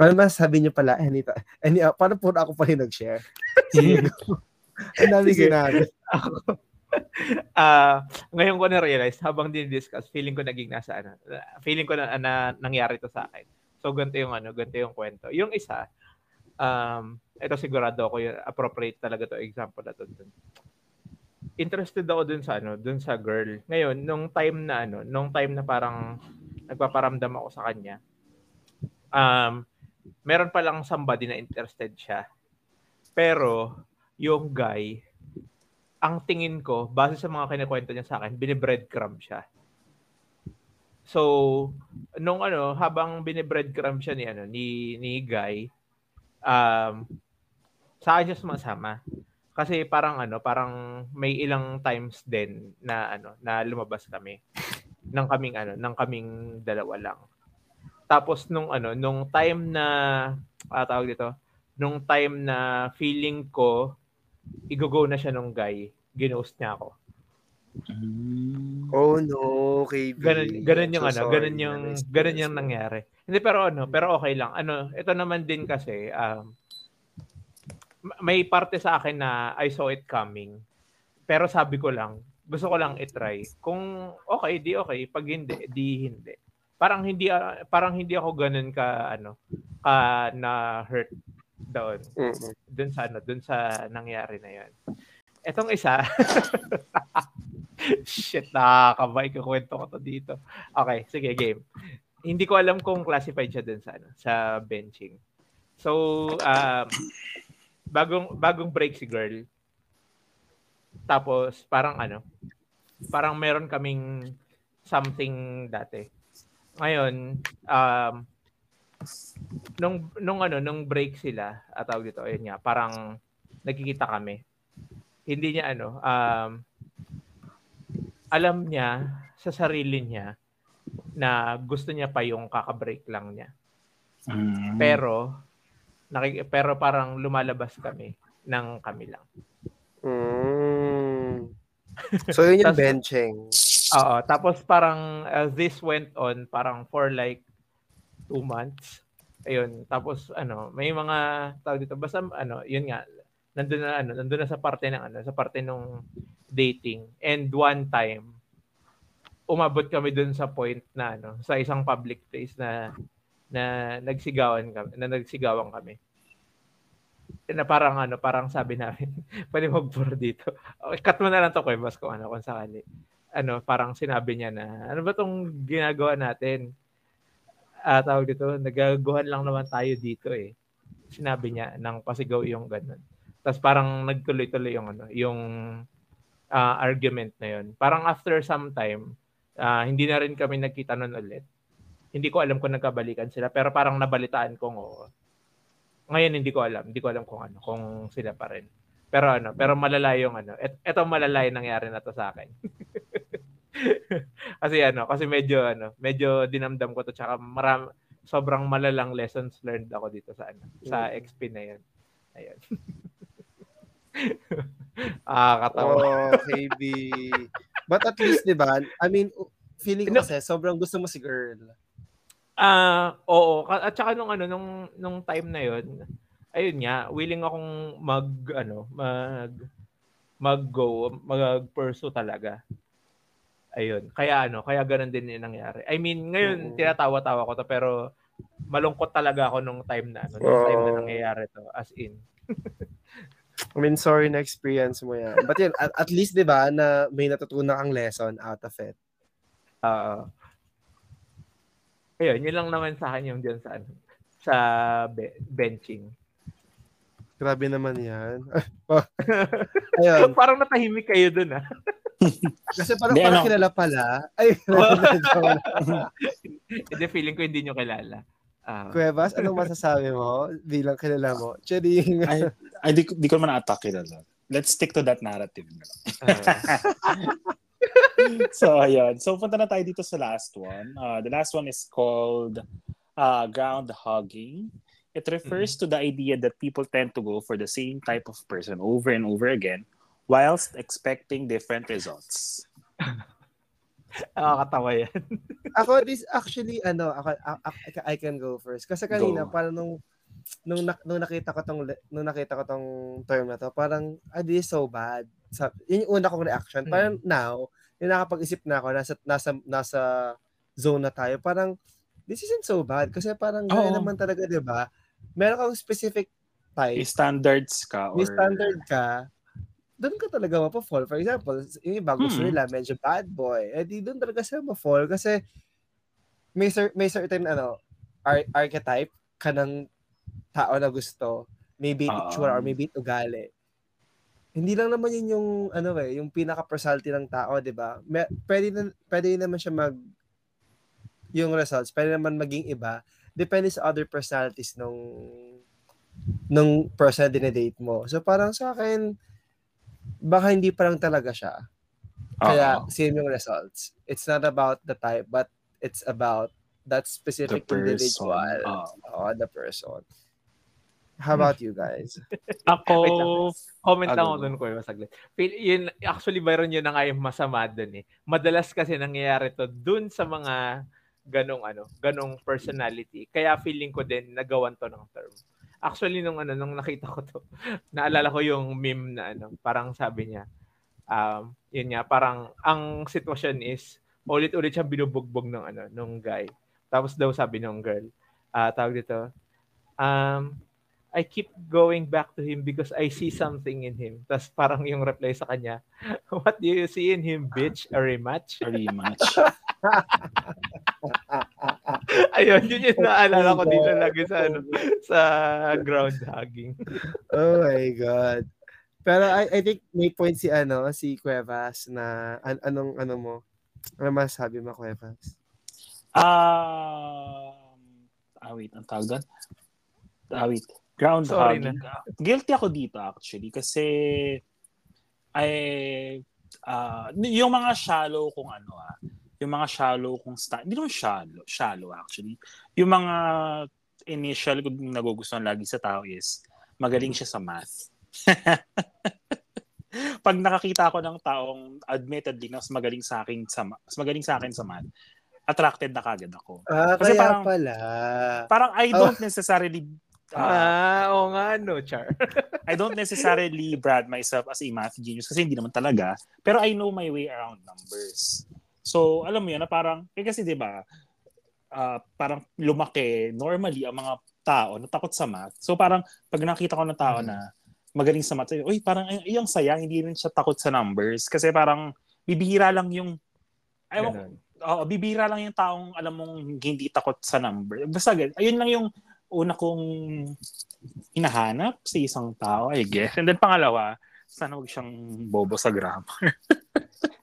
Ano ba sabi niyo pala, any, any, uh, paano po ako pa rin nag-share? Ang dami sinabi. Ah, ngayon ko na-realize, habang din-discuss, feeling ko naging nasa ano, feeling ko na, na nangyari to sa akin. So, ganito yung ano, ganito yung kwento. Yung isa, um, ito sigurado ako yung appropriate talaga to example na to dun. Interested ako dun sa ano, dun sa girl. Ngayon, nung time na ano, nung time na parang nagpaparamdam ako sa kanya, um, meron pa lang somebody na interested siya. Pero, yung guy, ang tingin ko, base sa mga kinikwento niya sa akin, binibreadcrumb siya. So, nung ano, habang binibreadcrumb siya ni ano ni ni Guy, um sa akin siya sumasama. Kasi parang ano, parang may ilang times din na ano, na lumabas kami ng kaming ano, ng kaming dalawa lang. Tapos nung ano, nung time na ah, tawag dito, nung time na feeling ko i-go na siya nung guy, ginost niya ako. Oh no, KB. Ganun, ganun yung so ano, sorry ganun yung ganun yung nangyari. Hindi pero ano, pero okay lang. Ano, ito naman din kasi um ma- may parte sa akin na I saw it coming. Pero sabi ko lang, gusto ko lang i-try. Kung okay, di okay. Pag hindi, di hindi. Parang hindi ah, parang hindi ako ganun ka ano, ka na hurt doon. Mm-mm. Doon sa ano, doon sa nangyari na 'yon. Etong isa, Shit, nakakabay ko kwento ko to dito. Okay, sige, game. Hindi ko alam kung classified siya dun sa, ano, sa benching. So, um, bagong, bagong break si girl. Tapos, parang ano, parang meron kaming something dati. Ngayon, um, nung, nung ano, nung break sila, at tawag dito, ayun nga, parang nagkikita kami. Hindi niya ano, um, alam niya sa sarili niya na gusto niya pa yung kakabreak lang niya. Mm. Pero nakik- pero parang lumalabas kami ng kami lang. Mm. So yun yung benching. Oo, tapos parang uh, this went on parang for like two months. Ayun, tapos ano, may mga tawag dito basta ano, yun nga nandun na ano, nandun na sa parte ng ano, sa parte nung dating. And one time umabot kami dun sa point na ano, sa isang public place na na nagsigawan kami, na nagsigawan kami. Na parang ano, parang sabi namin, pwede mag-pour dito. Cut mo na lang to, Kuya kung ano, kung sakali ano, parang sinabi niya na, ano ba tong ginagawa natin? Ah, tawag dito, nagagaguhan lang naman tayo dito eh. Sinabi niya nang pasigaw yung ganun. Tapos parang nagtuloy-tuloy yung ano, yung ah, argument na yun. Parang after some time, ah, hindi na rin kami nagkita nun ulit. Hindi ko alam kung nagkabalikan sila, pero parang nabalitaan kong oo. Ngayon hindi ko alam, hindi ko alam kung ano, kung sila pa rin. Pero ano, pero malala yung ano, et, eto malala nangyari na to sa akin. kasi ano, kasi medyo ano, medyo dinamdam ko to tsaka maram sobrang malalang lessons learned ako dito sa ano, sa XP na 'yan. Ayun. ah, katawa. Oh, KB. But at least, di ba? I mean, feeling ko kasi sobrang gusto mo si girl. Ah, oo, Ka- at saka nung ano nung nung time na 'yon, ayun nga, willing akong mag ano, mag mag-go, mag-pursue talaga. Ayun. Kaya ano, kaya ganun din yung nangyari. I mean, ngayon Oo. tinatawa-tawa ko to pero malungkot talaga ako nung time na ano, nung time na nangyayari to as in. I mean, sorry na experience mo yan. But yun, at, at least, di ba, na may natutunan kang lesson out of it. Oo. Ayun, yun lang naman sa akin yung dyan sa ano, sa be- benching. Grabe naman yan. Ayun. Parang natahimik kayo dun ah. Kasi parang, Hindi, parang ano? kilala pala. Ay, Hindi, feeling ko hindi nyo kilala. Ah. Cuevas, anong masasabi mo bilang kilala mo? Charing. Ay, Ay, di, di ko naman atake na lang. Let's stick to that narrative na lang. so, ayun. So, punta na tayo dito sa last one. Uh, the last one is called uh, ground hogging. It refers to the idea that people tend to go for the same type of person over and over again whilst expecting different results. Nakakatawa yan. ako, this actually, ano, ako, I, I can go first. Kasi kanina, Go. parang nung, nung, nak- nung nakita ko tong, le- nung nakita ko tong term na to, parang, ah, this is so bad. Sa, yun yung una kong reaction. Hmm. Parang now, yung nakapag-isip na ako, nasa, nasa, nasa zone na tayo, parang, this isn't so bad. Kasi parang, gano'n Oo. naman talaga, di ba? Meron kang specific type, May standards ka or... may standard ka, doon ka talaga mapafall. For example, yung iba gusto Hmm. nila medyo bad boy. Eh di doon talaga sila mapafall kasi may, cer- may certain ano, ar- archetype ka ng tao na gusto. Maybe Oo. itsura or maybe ugali. Hindi lang naman yun yung ano eh, yung pinaka-personality ng tao, 'di ba? May, pwede na, pwede naman siya mag yung results, pwede naman maging iba. Depende sa other personalities nung nung person na dinedate mo. So parang sa akin, baka hindi pa lang talaga siya. Kaya Oo. same yung results. It's not about the type, but it's about that the specific person. individual. Oo. Oh, the person. How about you guys? Ako. Comment lang ako doon ko saglit. Feel, yun, actually, mayroon yun na nga yung masama doon eh. Madalas kasi nangyayari to doon sa mga ganong ano, ganong personality. Kaya feeling ko din nagawan to ng term. Actually, nung ano, nung nakita ko to, naalala ko yung meme na ano, parang sabi niya, um, yun nga, parang ang sitwasyon is, ulit-ulit siyang binubugbog ng ano, nung guy. Tapos daw sabi ng girl, ah tawag dito, um, I keep going back to him because I see something in him. Tapos parang yung reply sa kanya, what do you see in him, bitch? A rematch? very much. Ayun, yun yung naalala ko dito lagi sa, ano, sa ground hugging. Oh my God. Pero I, I think may point si ano, si Cuevas na an- anong ano mo? Ano masabi mo, Cuevas? Um, ah, wait, ang tawag doon? Ah, wait. Ground Sorry hogging. Guilty ako dito actually kasi ay ah, yung mga shallow kung ano ah, yung mga shallow kung sta hindi naman shallow, shallow actually. Yung mga initial ko nagugustuhan lagi sa tao is magaling siya sa math. Pag nakakita ako ng taong admittedly mas magaling sa akin sa ma- mas magaling sa akin sa math, attracted na kagad ako. Ah, Kasi kaya parang- pala. Parang I Oh. don't necessarily uh, Ah, oo nga, no, Char. I don't necessarily brand myself as a math genius kasi hindi naman talaga. Pero I know my way around numbers. So, alam mo yun, na parang, eh kasi di ba, ah, parang lumaki normally ang mga tao na takot sa math. So, parang pag nakita ko ng tao na magaling sa math, uy, parang ay, ang sayang, hindi rin siya takot sa numbers. Kasi parang bibihira lang yung, ayaw. Oo, bibira lang yung taong alam mong hindi takot sa number. Basta ayun lang yung una kong hinahanap sa isang tao, I guess. And then pangalawa, sana huwag siyang bobo sa grammar.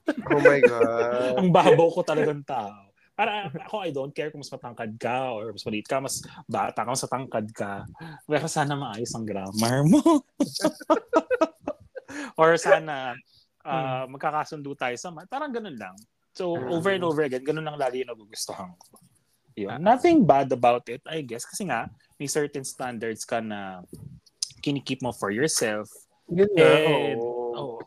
Oh my God. Ang babaw ko talagang tao. Para ako, I don't care kung mas matangkad ka or mas maliit ka, mas bata ka, mas matangkad ka. Pero sana maayos ang grammar mo. or sana ah, magkakasundo tayo sa math. Parang ganun lang. So, over and over again, ganun lang lagi yung nagugustuhan ko. Yun. Nothing bad about it, I guess. Kasi nga, may certain standards ka na kinikip mo for yourself. Yun And, oo. oh.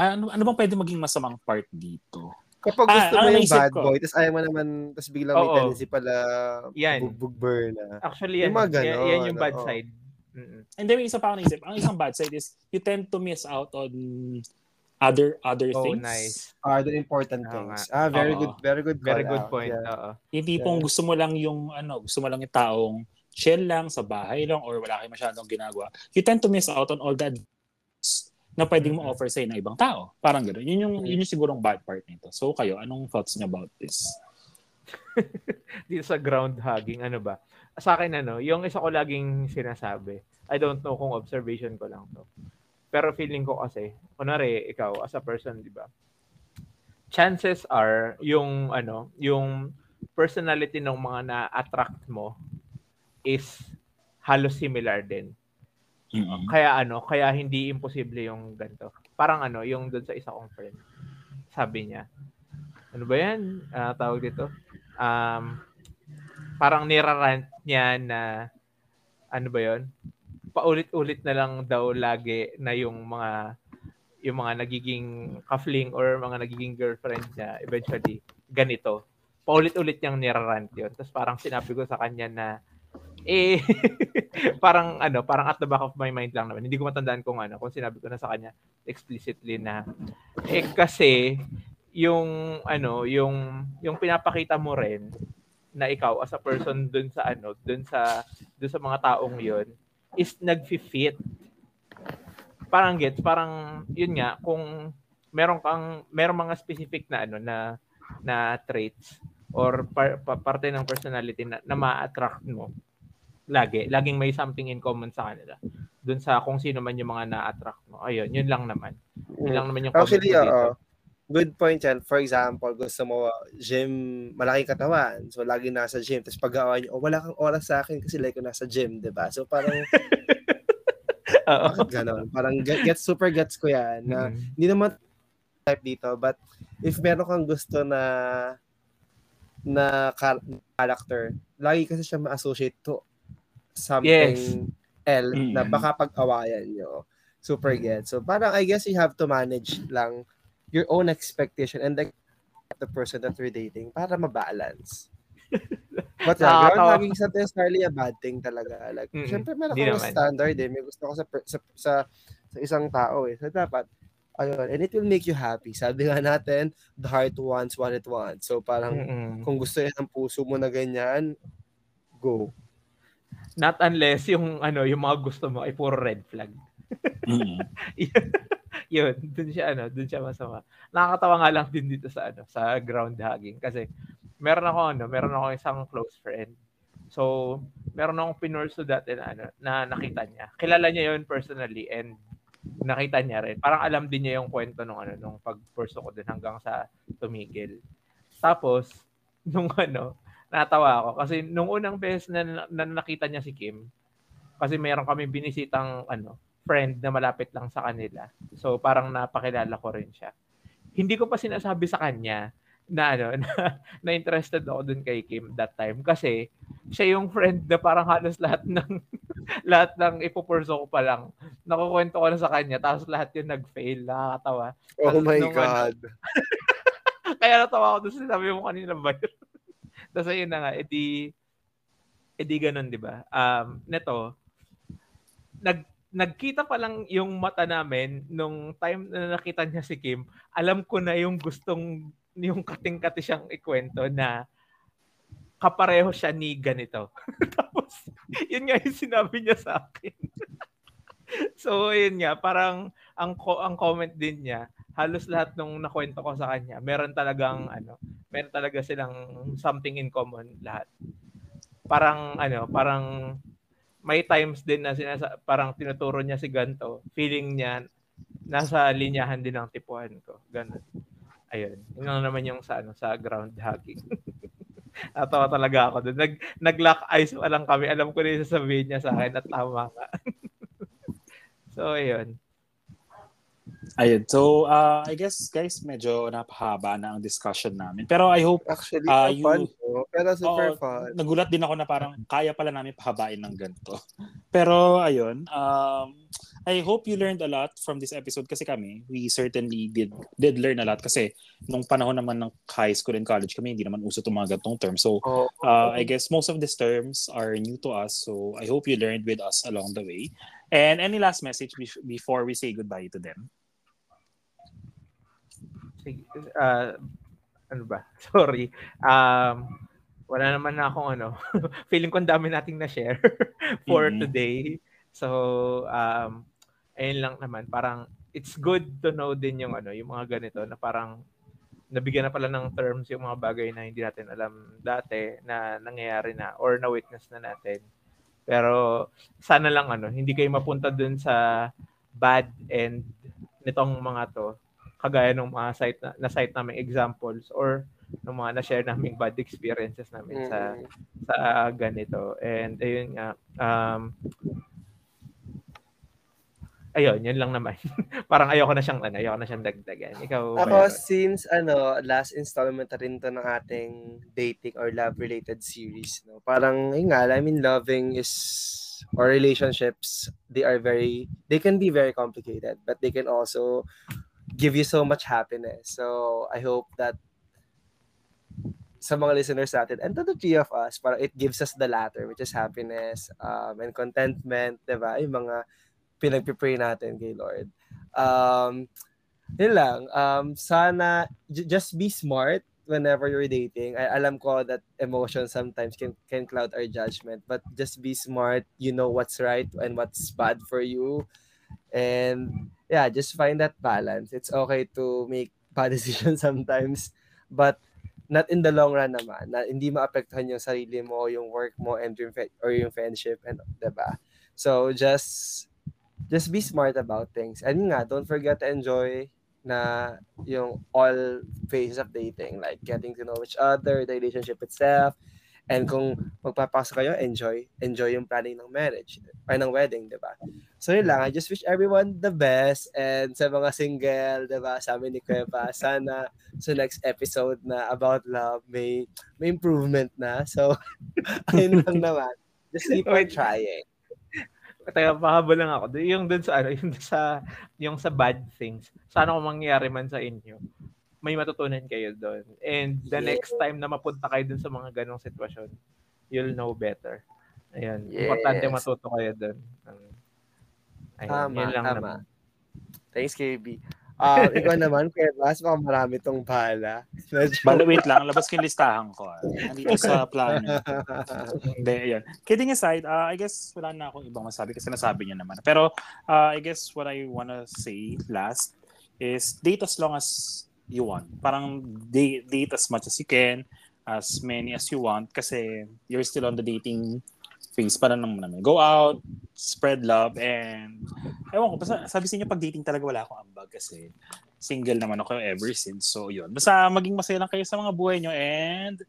Ano, ano bang pwede maging masamang part dito? Kapag Ah, gusto ang mo yung naisip bad ko. boy, tapos ayaw mo naman, tapos biglang may Oo. tendency pala Yan. bugbugber na. Actually, yan, Yung mga yan, ganon, yan yung bad oo. side. Mm-mm. And then, may isa pa ako naisip. Ang isang bad side is, you tend to miss out on other other Oh, things. nice. Are the important things. Ah, very Oo. good, very good Very good out. point. Yeah. Oo. Yung tipong Yeah. gusto mo lang yung, ano, gusto mo lang yung taong chill lang sa bahay lang or wala kayo masyadong ginagawa. You tend to miss out on all that na pwedeng mo offer sa ng ibang tao. Parang gano'n. Yun yung, yun yung sigurong bad part nito. So kayo, anong thoughts niyo about this? dito sa ground hugging, ano ba? Sa akin, ano, yung isa ko laging sinasabi, I don't know kung observation ko lang to. Pero feeling ko kasi, kunwari, ikaw, as a person, di ba? Chances are, yung, ano, yung personality ng mga na-attract mo is halos similar din. Mm-mm. Kaya ano, kaya hindi imposible yung ganito. Parang ano, yung doon sa isa kong friend. Sabi niya, ano ba yan? Ah, tawag dito? Um, parang nirarant niya na, ano ba yon Paulit-ulit na lang daw lagi na yung mga yung mga nagiging kafling or mga nagiging girlfriend niya eventually ganito. Paulit-ulit niyang nirarant yun. Tapos parang sinabi ko sa kanya na eh parang ano, parang at the back of my mind lang naman. Hindi ko matandaan kung ano, kung sinabi ko na sa kanya explicitly na eh kasi yung ano, yung yung pinapakita mo rin na ikaw as a person dun sa ano, dun sa dun sa mga taong 'yon is nagfi-fit. Parang gets, parang yun nga kung meron kang meron mga specific na ano na na traits or par, pa, parte ng personality na, na ma-attract mo lagi. Laging may something in common sa kanila. Doon sa kung sino man yung mga na-attract mo. Ayun, yun lang naman. Yun lang naman yung Actually, oo. good point yan. For example, gusto mo gym, malaking katawan. So, lagi nasa gym. Tapos pag-awain nyo, oh, wala kang oras sa akin kasi like ko nasa gym, di ba? So, parang, bakit ganon? Parang get, get super gets ko yan. Na, Mm. hindi naman type dito, but if meron kang gusto na na char- character, lagi kasi siya ma-associate to something Yes. L na Mm. baka pag-awayan nyo. Super get. So parang I guess you have to manage lang your own expectation and the, the person that you're dating para mabalance. But Nakakatawa. ground hugging is not necessarily a bad thing talaga. Like, Mm-mm. syempre meron akong standard eh. May gusto ko sa, sa, sa, sa isang tao eh. So dapat, ayun, and it will make you happy. Sabi nga natin, the heart wants what it wants. So parang, Mm-mm. kung gusto yan ng puso mo na ganyan, go. Not unless yung ano, yung mga gusto mo ay puro red flag. Mm-mm. Yun, dun siya ano, dun siya masama. Nakakatawa nga lang din dito sa ano, sa ground hugging kasi meron ako ano, meron ako isang close friend. So, meron akong pinurso dati na ano, na nakita niya. Kilala niya yun personally and nakita niya rin. Parang alam din niya yung kwento nung ano, nung pagpurso ko din hanggang sa tumigil. Tapos, nung ano, natawa ako kasi nung unang beses na, na nakita niya si Kim, kasi meron kami binisitang ano, friend na malapit lang sa kanila. So parang napakilala ko rin siya. Hindi ko pa sinasabi sa kanya na ano na, na interested ako dun kay Kim that time kasi siya yung friend na parang halos lahat ng lahat ng ipupurso ko pa lang nakukwento ko na sa kanya tapos lahat yun nag-fail nakakatawa Oh my nung ano, God. kaya natawa ako doon sinabi mo kanina ba yun? Tapos ayun na nga, edi, edi ganun, di ba? Um, neto, nag, nagkita pa lang yung mata namin nung time na nakita niya si Kim, alam ko na yung gustong, yung kating-kati siyang ikwento na kapareho siya ni ganito. Tapos, yun nga yung sinabi niya sa akin. so, yun nga, parang ang, ang comment din niya, halos lahat nung nakwento ko sa kanya, meron talagang ano, meron talaga silang something in common lahat. Parang ano, parang may times din na sinasa, parang tinuturo niya si ganto, feeling niya nasa linyahan din ng tipuan ko. Ganun. Ayun. Yun lang naman yung sa ano, sa ground hugging. Natawa talaga ako doon. Nag, nag-lock eyes pa lang kami. Alam ko na yung sasabihin niya sa akin at tama nga. so, ayun. Ayun. So, uh, I guess, guys, medyo napahaba na ang discussion namin. Pero I hope, Actually, uh, fun you- to. Pero super Oo, fun. nagulat din ako na parang kaya pala namin pahabain ng ganito. Pero, ayun, um, I hope you learned a lot from this episode kasi kami, we certainly did did learn a lot kasi nung panahon naman ng high school and college kami, hindi naman uso itong mga gantong terms. So, Uh, I guess most of these terms are new to us, so I hope you learned with us along the way. And any last message bef- before we say goodbye to them? Ah, ano ba? Sorry. Um, wala naman na akong ano. Feeling ko ang dami nating na-share for Mhm. today. So, um, ayun lang naman. Parang, it's good to know din yung ano, yung mga ganito na parang nabigyan na pala ng terms yung mga bagay na hindi natin alam dati na nangyayari na or na-witness na natin. Pero sana lang ano, hindi kayo mapunta dun sa bad end nitong mga to kagaya ng mga site na, na site namin examples or ng mga na-share naming bad experiences namin sa mm, sa ganito. And ayun nga, um, ayun, yun lang naman. Parang ayoko na siyang, ano, ayoko na siyang dagdagan. Ikaw, Ako, Byron? since ano, last installment na rin to ng ating dating or love-related series, no? Parang, yun nga, I mean, loving is, or relationships, they are very, they can be very complicated, but they can also give you so much happiness. So, I hope that sa mga listeners natin and to the three of us, para it gives us the latter, which is happiness um, and contentment, diba? Yung mga pinagpipray natin kay Lord. Um, yun lang. Um, sana, j- just be smart whenever you're dating. I alam ko that emotion sometimes can, can cloud our judgment, but just be smart. You know what's right and what's bad for you. And yeah, just find that balance. It's okay to make bad decisions sometimes, but not in the long run naman, na hindi maapektuhan yung sarili mo, yung work mo, and yung, or yung friendship, and, diba? So, just, just be smart about things. And nga, don't forget to enjoy na yung all phases of dating, like getting to know each other, the relationship itself, and kung magpapasok kayo, enjoy, enjoy yung planning ng marriage, ay ng wedding, di ba? So yun lang, I just wish everyone the best, and sa mga single, di ba, sabi ni Kuya sana sa next episode na about love, may, may improvement na. So, ayun lang naman. Just keep on trying. Teka, pahabol lang ako. Yung dun sa, ano, yung sa, yung sa bad things. Sana kung mangyari man sa inyo, may matutunan kayo doon. And the Yeah. next time na mapunta kayo dun sa mga ganong sitwasyon, you'll know better. Ayan. Yes. Importante matuto kayo doon. Ayun, Tama, yun lang tama. naman. Thanks, KB. Um, ikaw naman, Kuya Bas, baka marami tong bala. Medyo- Bala, wait lang. Labas ko yung listahan ko. ah. Nandito sa plano. Hindi, ayun. Kidding aside, uh, I guess wala na akong ibang masabi kasi nasabi niya naman. Pero uh, I guess what I wanna say last is date as long as you want. Parang date, date as much as you can, as many as you want kasi you're still on the dating phase pa rin naman namin. Go out, spread love, and ewan ko, basta sabi sa inyo pag dating talaga wala akong ambag kasi single naman ako ever since. So, yun. Basta maging masaya lang kayo sa mga buhay nyo and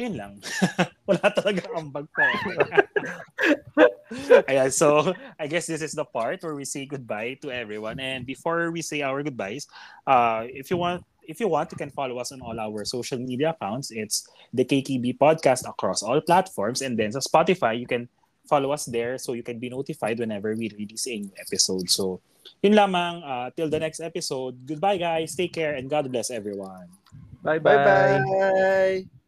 yun lang. Wala talaga ambag ko. Ayan, so I guess this is the part where we say goodbye to everyone. And before we say our goodbyes, uh, if you want if you want, you can follow us on all our social media accounts. It's the KKB podcast across all platforms. And then sa Spotify, you can follow us there so you can be notified whenever we release a new episode. So yun lamang. Uh, till the next episode. Goodbye, guys. Take care and God bless everyone. Bye-bye. Bye-bye!